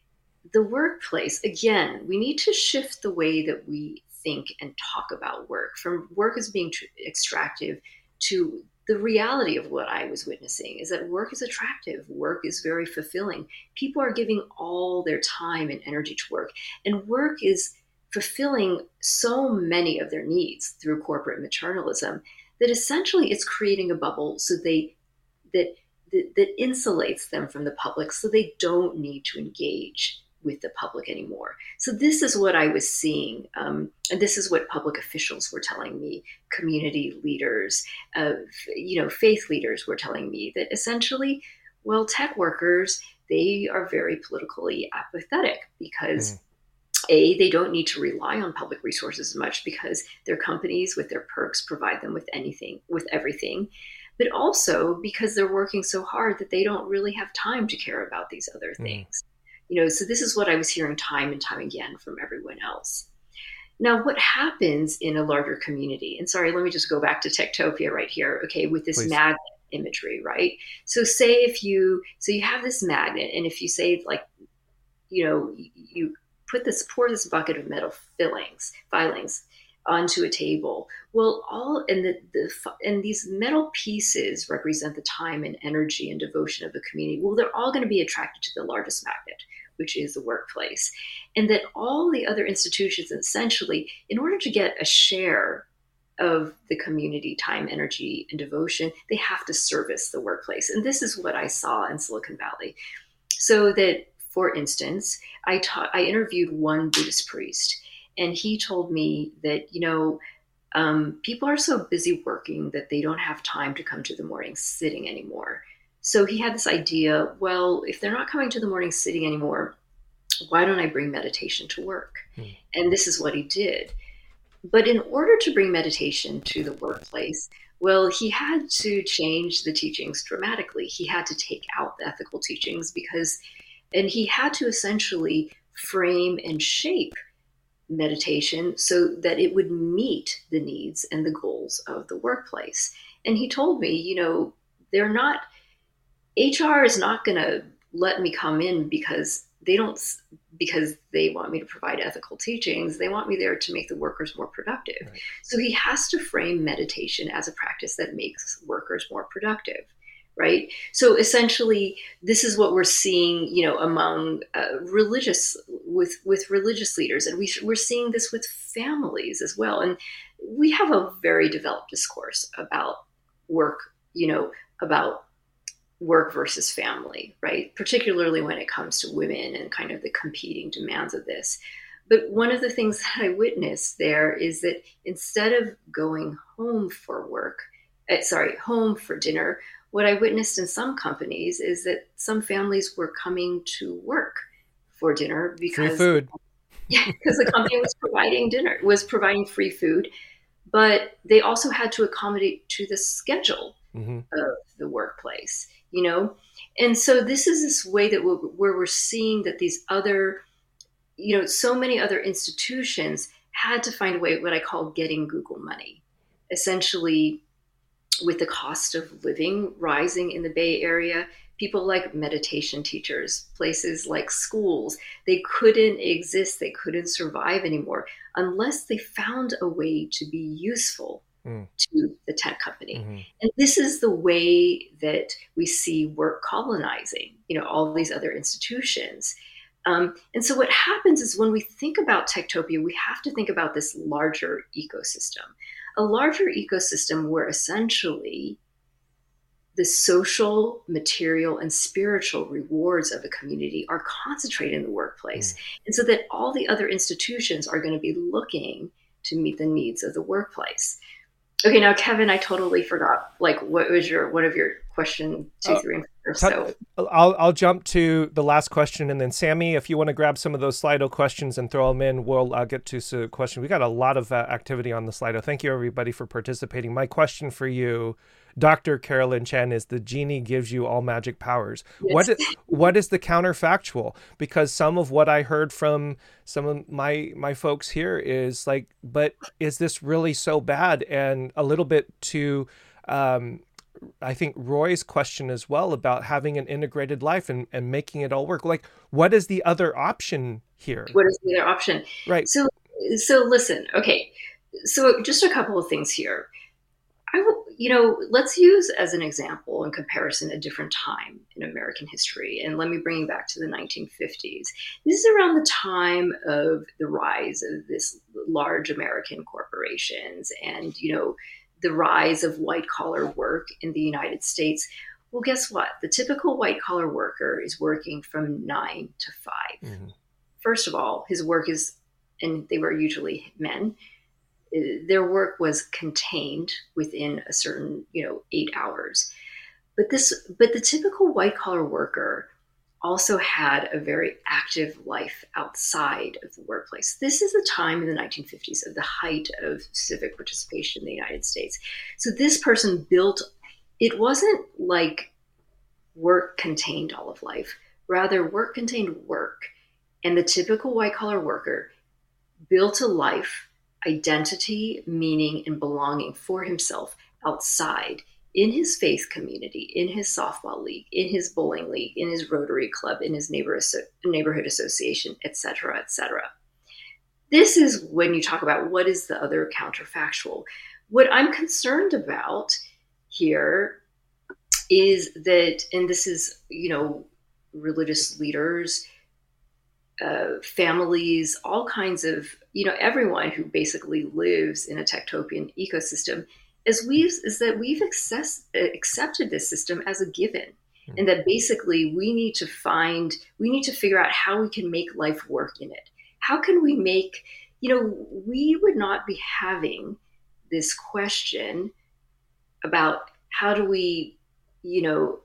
the workplace again we need to shift the way that we think and talk about work from work as being tr- extractive to the reality of what I was witnessing is that work is attractive, work is very fulfilling. People are giving all their time and energy to work, and work is fulfilling so many of their needs through corporate maternalism that essentially it's creating a bubble so they that that, that insulates them from the public so they don't need to engage with the public anymore. So this is what I was seeing, um, and this is what public officials were telling me, community leaders, uh, you know, faith leaders were telling me that essentially, well, tech workers they are very politically apathetic because. Mm. A, they don't need to rely on public resources as much because their companies with their perks provide them with anything, with everything but also because they're working so hard that they don't really have time to care about these other mm. things. Mm you know so this is what i was hearing time and time again from everyone else now what happens in a larger community and sorry let me just go back to techtopia right here okay with this Please. magnet imagery right so say if you so you have this magnet and if you say like you know you put this pour this bucket of metal fillings filings onto a table. Well, all and the, the and these metal pieces represent the time and energy and devotion of the community. Well, they're all going to be attracted to the largest magnet, which is the workplace, and that all the other institutions, essentially, in order to get a share of the community time, energy, and devotion, they have to service the workplace. And this is what I saw in Silicon Valley. So that, for instance, I taught, I interviewed one Buddhist priest and he told me that, you know, um, people are so busy working that they don't have time to come to the morning sitting anymore. So he had this idea well, if they're not coming to the morning sitting anymore, why don't I bring meditation to work? Hmm. And this is what he did. But in order to bring meditation to the workplace, well, he had to change the teachings dramatically. He had to take out the ethical teachings because, and he had to essentially frame and shape meditation so that it would meet the needs and the goals of the workplace. And he told me, you know, they're not, HR is not going to let me come in because they don't, because they want me to provide ethical teachings. They want me there to make the workers more productive. Right. So he has to frame meditation as a practice that makes workers more productive right? So essentially this is what we're seeing you know among uh, religious with with religious leaders. And we we're seeing this with families as well. And we have a very developed discourse about work you know about work versus family right? Particularly when it comes to women and kind of the competing demands of this. But one of the things that i witnessed there is that instead of going home for work uh, sorry home for dinner what I witnessed in some companies is that some families were coming to work for dinner because free food. Yeah, because the company was providing dinner, was providing free food, but they also had to accommodate to the schedule mm-hmm. of the workplace, you know? And so this is this way that we're, where we're seeing that these other, you know, so many other institutions had to find a way, what I call getting Google money. Essentially, with the cost of living rising in the Bay Area, people like meditation teachers, places like schools, they couldn't exist, they couldn't survive anymore unless they found a way to be useful mm. to the tech company. Mm-hmm. And this is the way that we see work colonizing, you know, all these other institutions. Um, and so what happens is when we think about Techtopia, we have to think about this larger ecosystem a larger ecosystem where essentially the social, material, and spiritual rewards of a community are concentrated in the workplace. Mm. And so that all the other institutions are going to be looking to meet the needs of the workplace. Okay, now Kevin, I totally forgot. Like, what was your one of your question two, uh, three, and four? So I'll I'll jump to the last question, and then Sammy, if you want to grab some of those Slido questions and throw them in, we'll uh, get to some questions. We got a lot of uh, activity on the Slido. Thank you everybody for participating. My question for you Dr. Carolyn Chen is the genie gives you all magic powers. Yes. What is, what is the counterfactual? Because some of what I heard from some of my my folks here is like, but is this really so bad? And a little bit to um, I think Roy's question as well about having an integrated life and, and making it all work. Like, what is the other option here? What is the other option? Right. So, so listen. Okay. So, just a couple of things here. I will, you know, let's use as an example in comparison a different time in American history. And let me bring you back to the 1950s. This is around the time of the rise of this large American corporations and, you know, the rise of white collar work in the United States. Well, guess what? The typical white collar worker is working from nine to 5 mm-hmm. First of all, his work is, and they were usually men, Uh, their work was contained within a certain you know eight hours. But this but the typical white collar worker also had a very active life outside of the workplace. This is the time in the 1950s of the height of civic participation in the united states. So this person built it wasn't like work contained all of life. Rather work contained work. And the typical white collar worker built a life identity, meaning, and belonging for himself outside in his faith community, in his softball league, in his bowling league, in his Rotary Club, in his neighbor, neighborhood association, etc., etc. This is when you talk about what is the other counterfactual. What I'm concerned about here is that, and this is, you know, religious leaders uh, families, all kinds of, you know, everyone who basically lives in a techtopian ecosystem, is we've is that we've access, accepted this system as a given, mm-hmm. and that basically we need to find, we need to figure out how we can make life work in it. How can we make, you know, we would not be having this question about how do we, you know,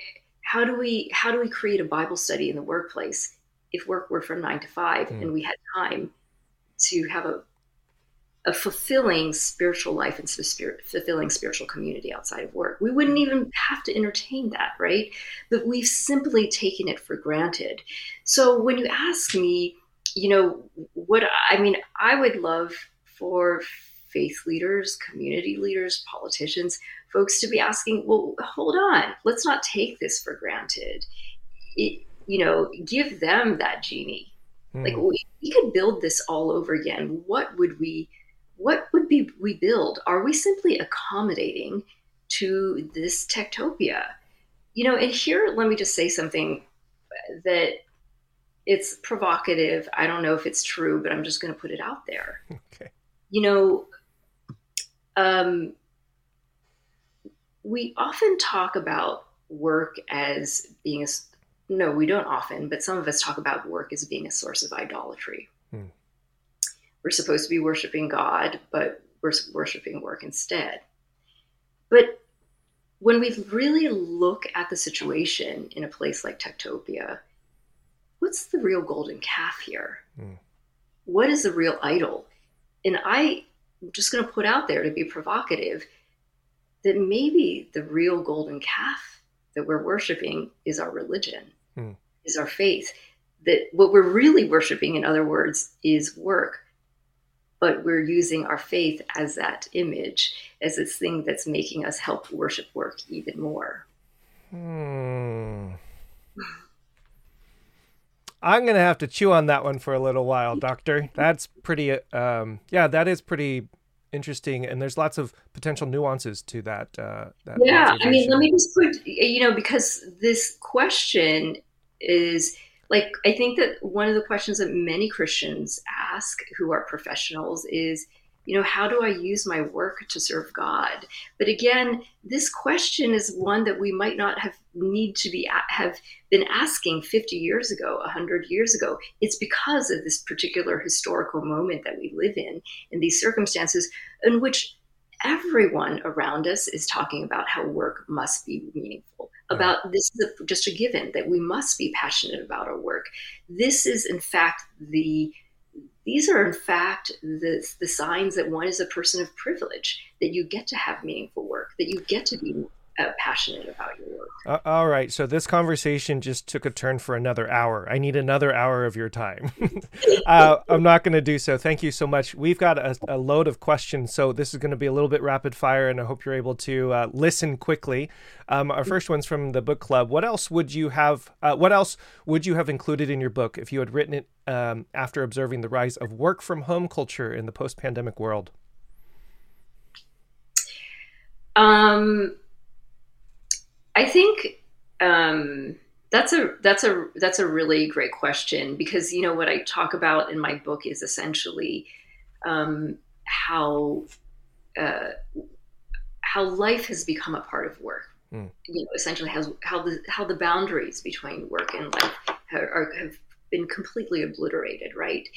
how do we how do we create a Bible study in the workplace if work were from nine to five mm. and we had time to have a a fulfilling spiritual life and spirit, fulfilling spiritual community outside of work. We wouldn't even have to entertain that, right? But we've simply taken it for granted. So when you ask me, you know, what I mean, I would love for faith leaders, community leaders, politicians, folks to be asking, well, hold on, let's not take this for granted. It, you know, give them that genie. Mm. Like we, we could build this all over again. What would we what would be we build? Are we simply accommodating to this techtopia? You know, and here let me just say something that it's provocative. I don't know if it's true, but I'm just going to put it out there. Okay. You know, um, we often talk about work as being a no, we don't often, but some of us talk about work as being a source of idolatry. Hmm. We're supposed to be worshiping God, but we're worshiping work instead. But when we really look at the situation in a place like Techtopia, what's the real golden calf here? Hmm. What is the real idol? And I'm just going to put out there to be provocative that maybe the real golden calf that we're worshiping is our religion mm. is our faith. That what we're really worshiping, in other words, is work. But we're using our faith as that image, as this thing that's making us help worship work even more. Hmm. I'm gonna have to chew on that one for a little while, Doctor. That's pretty. Um, yeah, that is pretty interesting, and there's lots of potential nuances to that. Uh, that yeah, I mean, let me just put you know because this question is like I think that one of the questions that many Christians ask who are professionals is, you know how do i use my work to serve god? But again this question is one that we might not have need to be have been asking 50 years ago 100 years ago. It's because of this particular historical moment that we live in in these circumstances in which everyone around us is talking about how work must be meaningful about this is a, just a given that we must be passionate about our work. This is in fact the these are, in fact, the, the signs that one is a person of privilege, that you get to have meaningful work, that you get to be uh, passionate about your work. Uh, all right. So this conversation just took a turn for another hour. I need another hour of your time. uh, I'm not going to do so. Thank you so much. We've got a, a, load of questions, so this is going to be a little bit rapid fire, and I hope you're able to uh, listen quickly. Um, our first one's from the book club. What else would you have? Uh, what else would you have included in your book if you had written it um, after observing the rise of work from home culture in the post-pandemic world? Um I think um, that's a that's a that's a really great question because you know what I talk about in my book is essentially um, how uh, how life has become a part of work. Mm. You know, essentially how how the how the boundaries between work and life have, are, have been completely obliterated, right?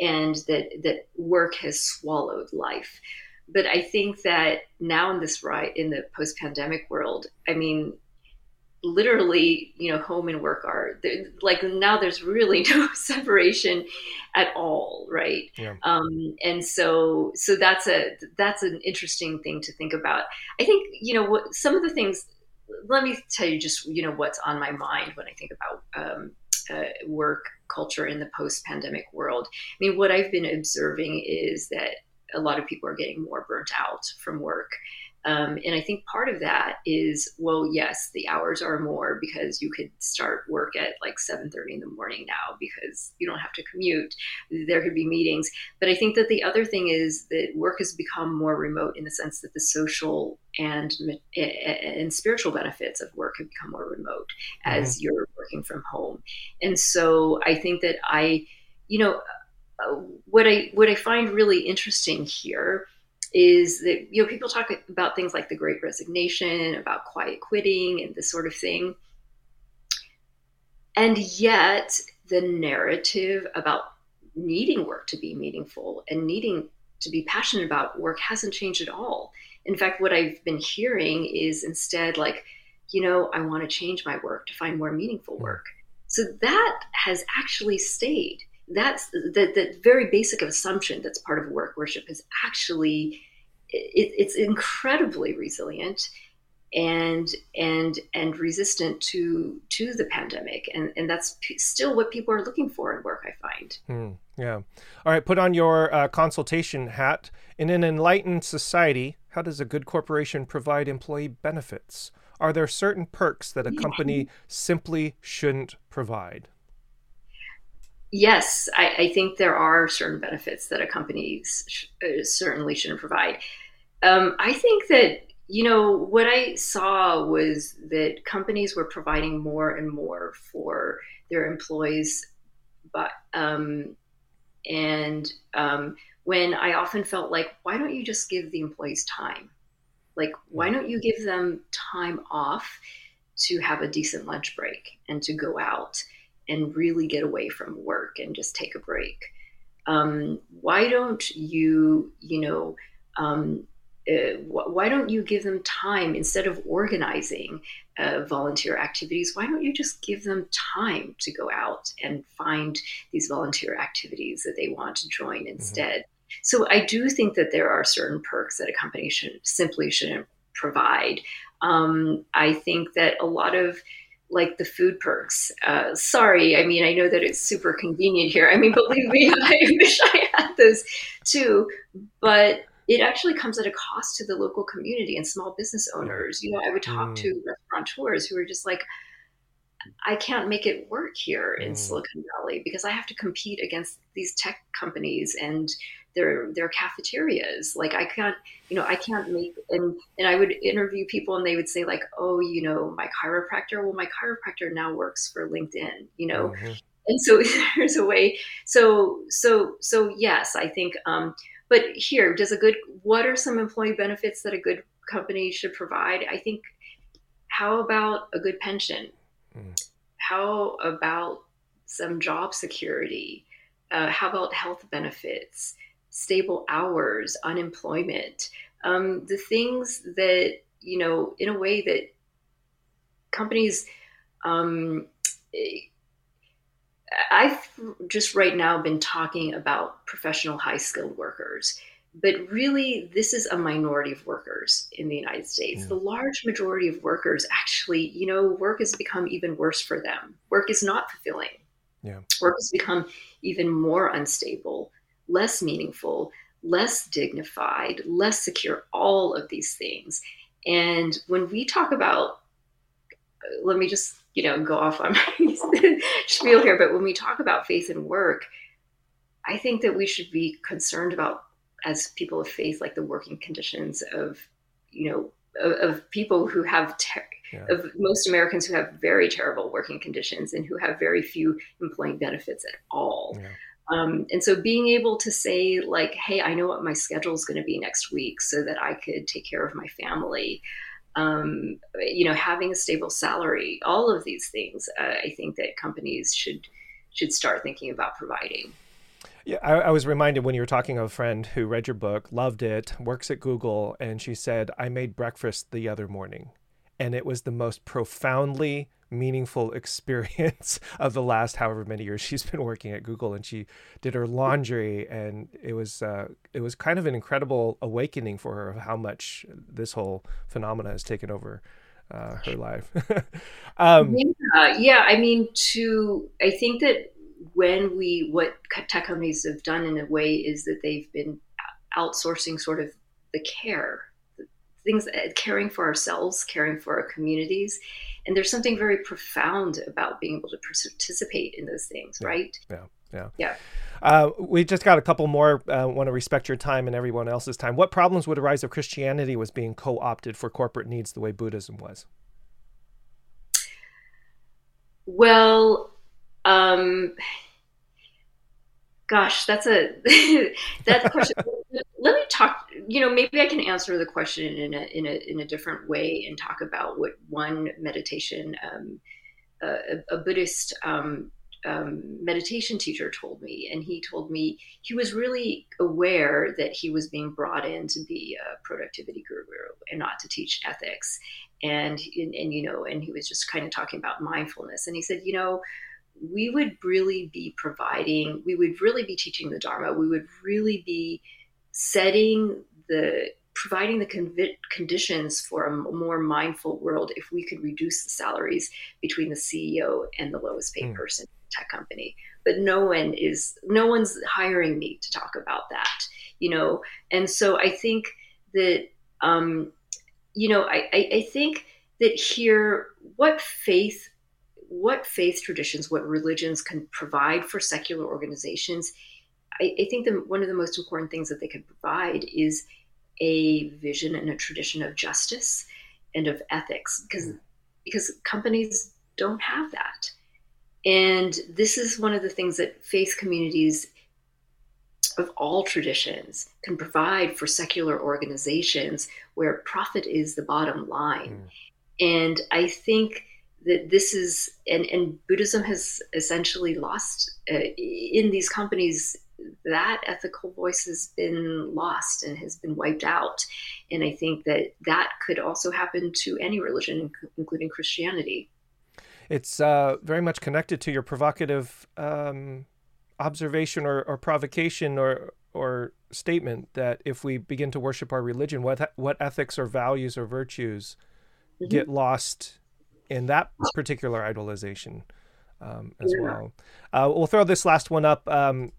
And that that work has swallowed life. But I think that now in this right in the post pandemic world, I mean, literally, you know, home and work are like now there's really no separation at all, right? Yeah. Um, and so so that's a that's an interesting thing to think about. I think you know what some of the things. Let me tell you just you know what's on my mind when I think about um, uh, work culture in the post-pandemic world. I mean, what I've been observing is that a lot of people are getting more burnt out from work. Um, and I think part of that is, well, yes, the hours are more because you could start work at like 7:30 in the morning now because you don't have to commute. There could be meetings, but I think that the other thing is that work has become more remote in the sense that the social and and spiritual benefits of work have become more remote as mm-hmm. you're working from home. And so I think that I, you know, uh, what I what I find really interesting here is that you know people talk about things like the great resignation about quiet quitting and this sort of thing. And yet the narrative about needing work to be meaningful and needing to be passionate about work hasn't changed at all. In fact what i've been hearing is instead like you know i want to change my work to find more meaningful work. So that has actually stayed that's the, the very basic assumption that's part of work worship is actually it, it's incredibly resilient and and and resistant to to the pandemic. And and that's p- still what people are looking for in work i find. Mm, yeah. All right put on your uh, consultation hat. In an enlightened society how does a good corporation provide employee benefits? Are there certain perks that a company simply shouldn't provide yes, I, I, think there are certain benefits that a company sh- uh, certainly shouldn't provide. Um, I think that you know what I saw was that companies were providing more and more for their employees, but um, and um, when I often felt like, why don't you just give the employees time? Like, why don't you give them time off to have a decent lunch break and to go out? And really get away from work and just take a break. Um, why don't you, you know, um, uh, wh- why don't you give them time instead of organizing uh, volunteer activities? Why don't you just give them time to go out and find these volunteer activities that they want to join mm-hmm. instead? Mm-hmm. So I do think that there are certain perks that a company should simply shouldn't provide. Um, I think that a lot of like the food perks. Uh, sorry, I mean, I know that it's super convenient here. I mean, believe me, I wish I had those too, but it actually comes at a cost to the local community and small business owners. You know, I would talk mm. to restaurateurs who are just like, I can't make it work here in mm. Silicon Valley because I have to compete against these tech companies and their their cafeterias. Like I can't, you know, I can't make and and I would interview people and they would say like, oh, you know, my chiropractor. Well, my chiropractor now works for LinkedIn, you know. Mm-hmm. and so there's a way. So so so yes, I think. Um, but here, does a good? What are some employee benefits that a good company should provide? I think. How about a good pension? Mm. How about some job security? Uh, how about health benefits, stable hours, unemployment? Um, the things that you know, in a way that companies um, I've just right now been talking about professional high skilled workers, but really, this is a minority of workers in the United States. Yeah. The large majority of workers actually, you know, work has become even worse for them. Work is not fulfilling. Yeah. Work has become even more unstable, less meaningful, less dignified, less secure, all of these things. And when we talk about, let me just you know, go off on my spiel here, but when we talk about faith and work, I think that we should be concerned about, as people of faith, like the working conditions of, you know, of, of people who have, ter- yeah. of most Americans who have very terrible working conditions and who have very few employee benefits at all. Yeah. Um, and so being able to say like, hey, I know what my schedule is going to be next week so that I could take care of my family um, you know, having a stable salary, all of these things, uh, I think that companies should should start thinking about providing. Yeah, I, I, was reminded when you were talking of a friend who read your book, loved it, works at Google, and she said, I made breakfast the other morning. And it was the most profoundly meaningful experience of the last however many years she's been working at Google and she did her laundry and it was uh, it was kind of an incredible awakening for her of how much this whole phenomena has taken over uh, her life. um, yeah, yeah, I mean to I think that when we what tech companies have done in a way is that they've been outsourcing sort of the care things uh, caring for ourselves caring for our communities. And there's something very profound about being able to participate in those things yeah. right? Yeah. Yeah. Yeah. Uh, we just got a couple more uh, want to respect your time and everyone else's time. What problems would arise if christianity was being co-opted for corporate needs the way buddhism was? Well um gosh that's a that's a question. Let me talk you know maybe i can answer the question in a in a in a different way and talk about what one meditation um, a, a, buddhist um, um, meditation teacher told me. And he told me he was really aware that he was being brought in to be a productivity guru and not to teach ethics. And and, and you know and he was just kind of talking about mindfulness. And he said you know we would really be providing we would really be teaching the dharma we would really be setting the providing the conv- conditions for a more mindful world if we could reduce the salaries between the CEO and the lowest paid mm. person in the tech company. But no one is no one's hiring me to talk about that, you know. And so I think that um, you know I, I, I think that here what faith what faith traditions what religions can provide for secular organizations I, I think that one of the most important things that they can provide is a vision and a tradition of justice and of ethics because mm. because companies don't have that and this is one of the things that faith communities of all traditions can provide for secular organizations where profit is the bottom line mm. and i think that this is and, and buddhism has essentially lost uh, in these companies that ethical voice has been lost and has been wiped out. And I think that that could also happen to any religion, including Christianity. It's uh, very much connected to your provocative um, observation or, or provocation or or statement that if we begin to worship our religion, what what ethics or values or virtues mm-hmm. get lost in that particular idolization um, as yeah. well. Uh, we'll throw this last one up. Um,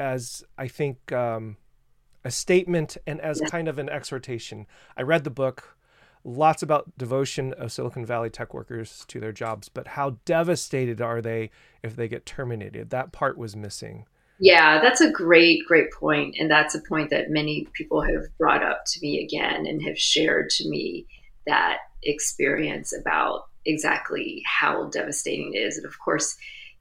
as I think um, a statement and as kind of an exhortation. I read the book, lots about devotion of Silicon Valley tech workers to their jobs, but how devastated are they if they get terminated? That part was missing. Yeah, that's a great, great point. And that's a point that many people have brought up to me again and have shared to me that experience about exactly how devastating it is. And of course,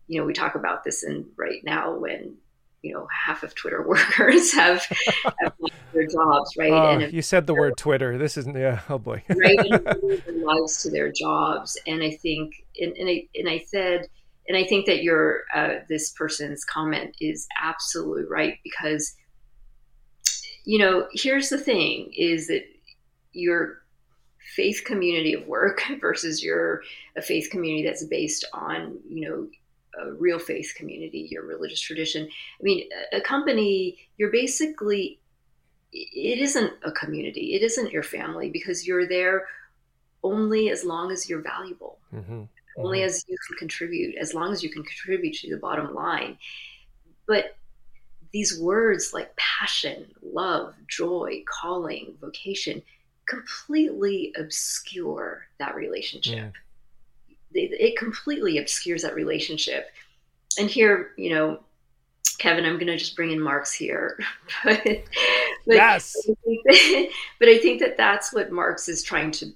you know, we talk about this in right now when you know half of Twitter workers have, have their jobs, right? Uh, and you said the word Twitter. This isn't yeah. Oh boy. right, and their lives to their jobs, and I think, and, and I and I said, and I think that your uh, this person's comment is absolutely right because, you know, here's the thing: is that your faith community of work versus your a faith community that's based on you know a real faith community, your religious tradition. I mean, a company, you're basically, it isn't a community, it isn't your family because you're there only as long as you're valuable, mm-hmm. only mm-hmm. as you can contribute, as long as you can contribute to the bottom line. But these words like passion, love, joy, calling, vocation completely obscure that relationship. Yeah it completely obscures that relationship. And here, you know, Kevin, I'm going to just bring in Marx here. but, but, yes. but I think that that's what Marx is trying to,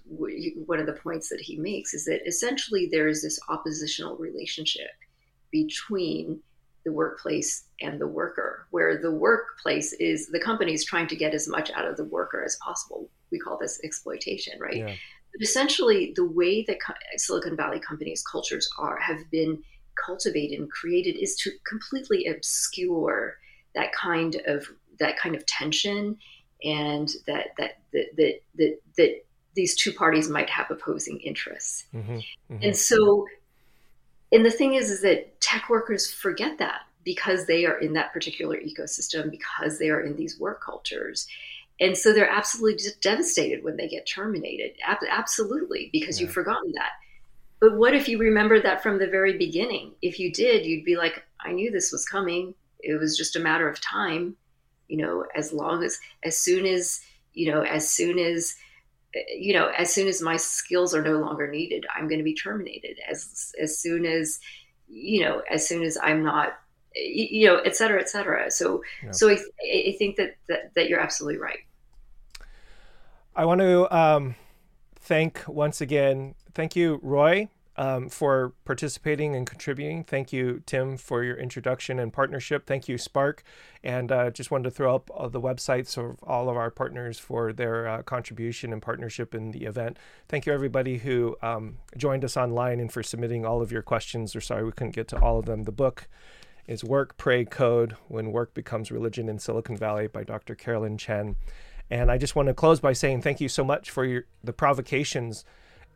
one of the points that he makes is that essentially there is this oppositional relationship between the workplace and the worker, where the workplace is the company is trying to get as much out of the worker as possible. We call this exploitation, right? Yeah. But essentially, the way that Silicon Valley companies' cultures are have been cultivated and created is to completely obscure that kind of that kind of tension and that that that that that, that these two parties might have opposing interests. Mm-hmm, mm-hmm. And so and the thing is is that tech workers forget that because they are in that particular ecosystem because they are in these work cultures and so they're absolutely just devastated when they get terminated. Absolutely because yeah. you've forgotten that. But what if you remember that from the very beginning? If you did you'd be like i knew this was coming. It was just a matter of time you know as long as as soon as you know as soon as you know as soon as my skills are no longer needed i'm going to be terminated. As as soon as you know as soon as i'm not you know, et cetera, et cetera. So, yeah. so I, I think that, that, that you're absolutely right. I want to um, thank once again, thank you, Roy, um, for participating and contributing. Thank you, Tim, for your introduction and partnership. Thank you, Spark. And uh, just wanted to throw up all the websites of all of our partners for their uh, contribution and partnership in the event. Thank you, everybody who um, joined us online and for submitting all of your questions. We're sorry we couldn't get to all of them. The book is Work, Pray, Code When Work Becomes Religion in Silicon Valley by Dr. Carolyn Chen. And I just want to close by saying thank you so much for your, the provocations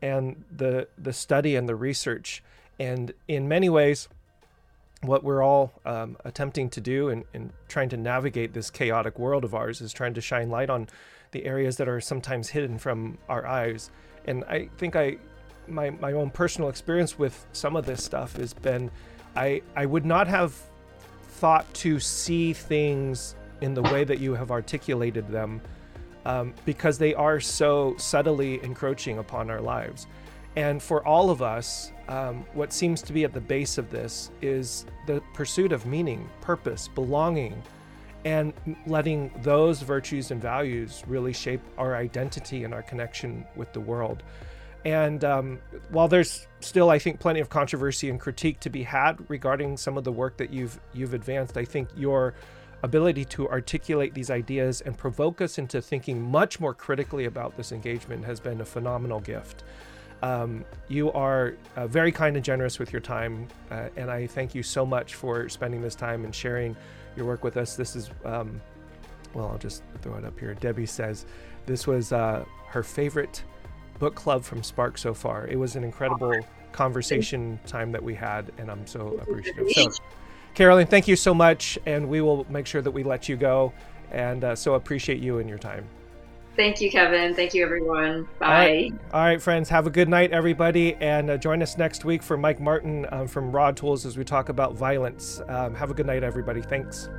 and the, the study and the research. And in many ways, what we're all um, attempting to do and, and trying to navigate this chaotic world of ours is trying to shine light on the areas that are sometimes hidden from our eyes. And I think I, my, my own personal experience with some of this stuff has been I I would not have thought to see things in the way that you have articulated them um, because they are so subtly encroaching upon our lives. And for all of us, um, what seems to be at the base of this is the pursuit of meaning, purpose, belonging, and letting those virtues and values really shape our identity and our connection with the world. And um, while there's still, I think, plenty of controversy and critique to be had regarding some of the work that you've you've advanced, I think your ability to articulate these ideas and provoke us into thinking much more critically about this engagement has been a phenomenal gift. Um, you are uh, very kind and generous with your time, uh, and I thank you so much for spending this time and sharing your work with us. This is, um, well, I'll just throw it up here. Debbie says this was uh, her favorite book club from Spark so far. It was an incredible conversation time that we had, and I'm so appreciative. So, Carolyn, thank you so much, and we will make sure that we let you go. And uh, so appreciate you and your time. Thank you, Kevin. Thank you, everyone. Bye. All right, All right friends. Have a good night, everybody. And uh, join us next week for Mike Martin um, from RAWtools as we talk about violence. Um, have a good night, everybody. Thanks.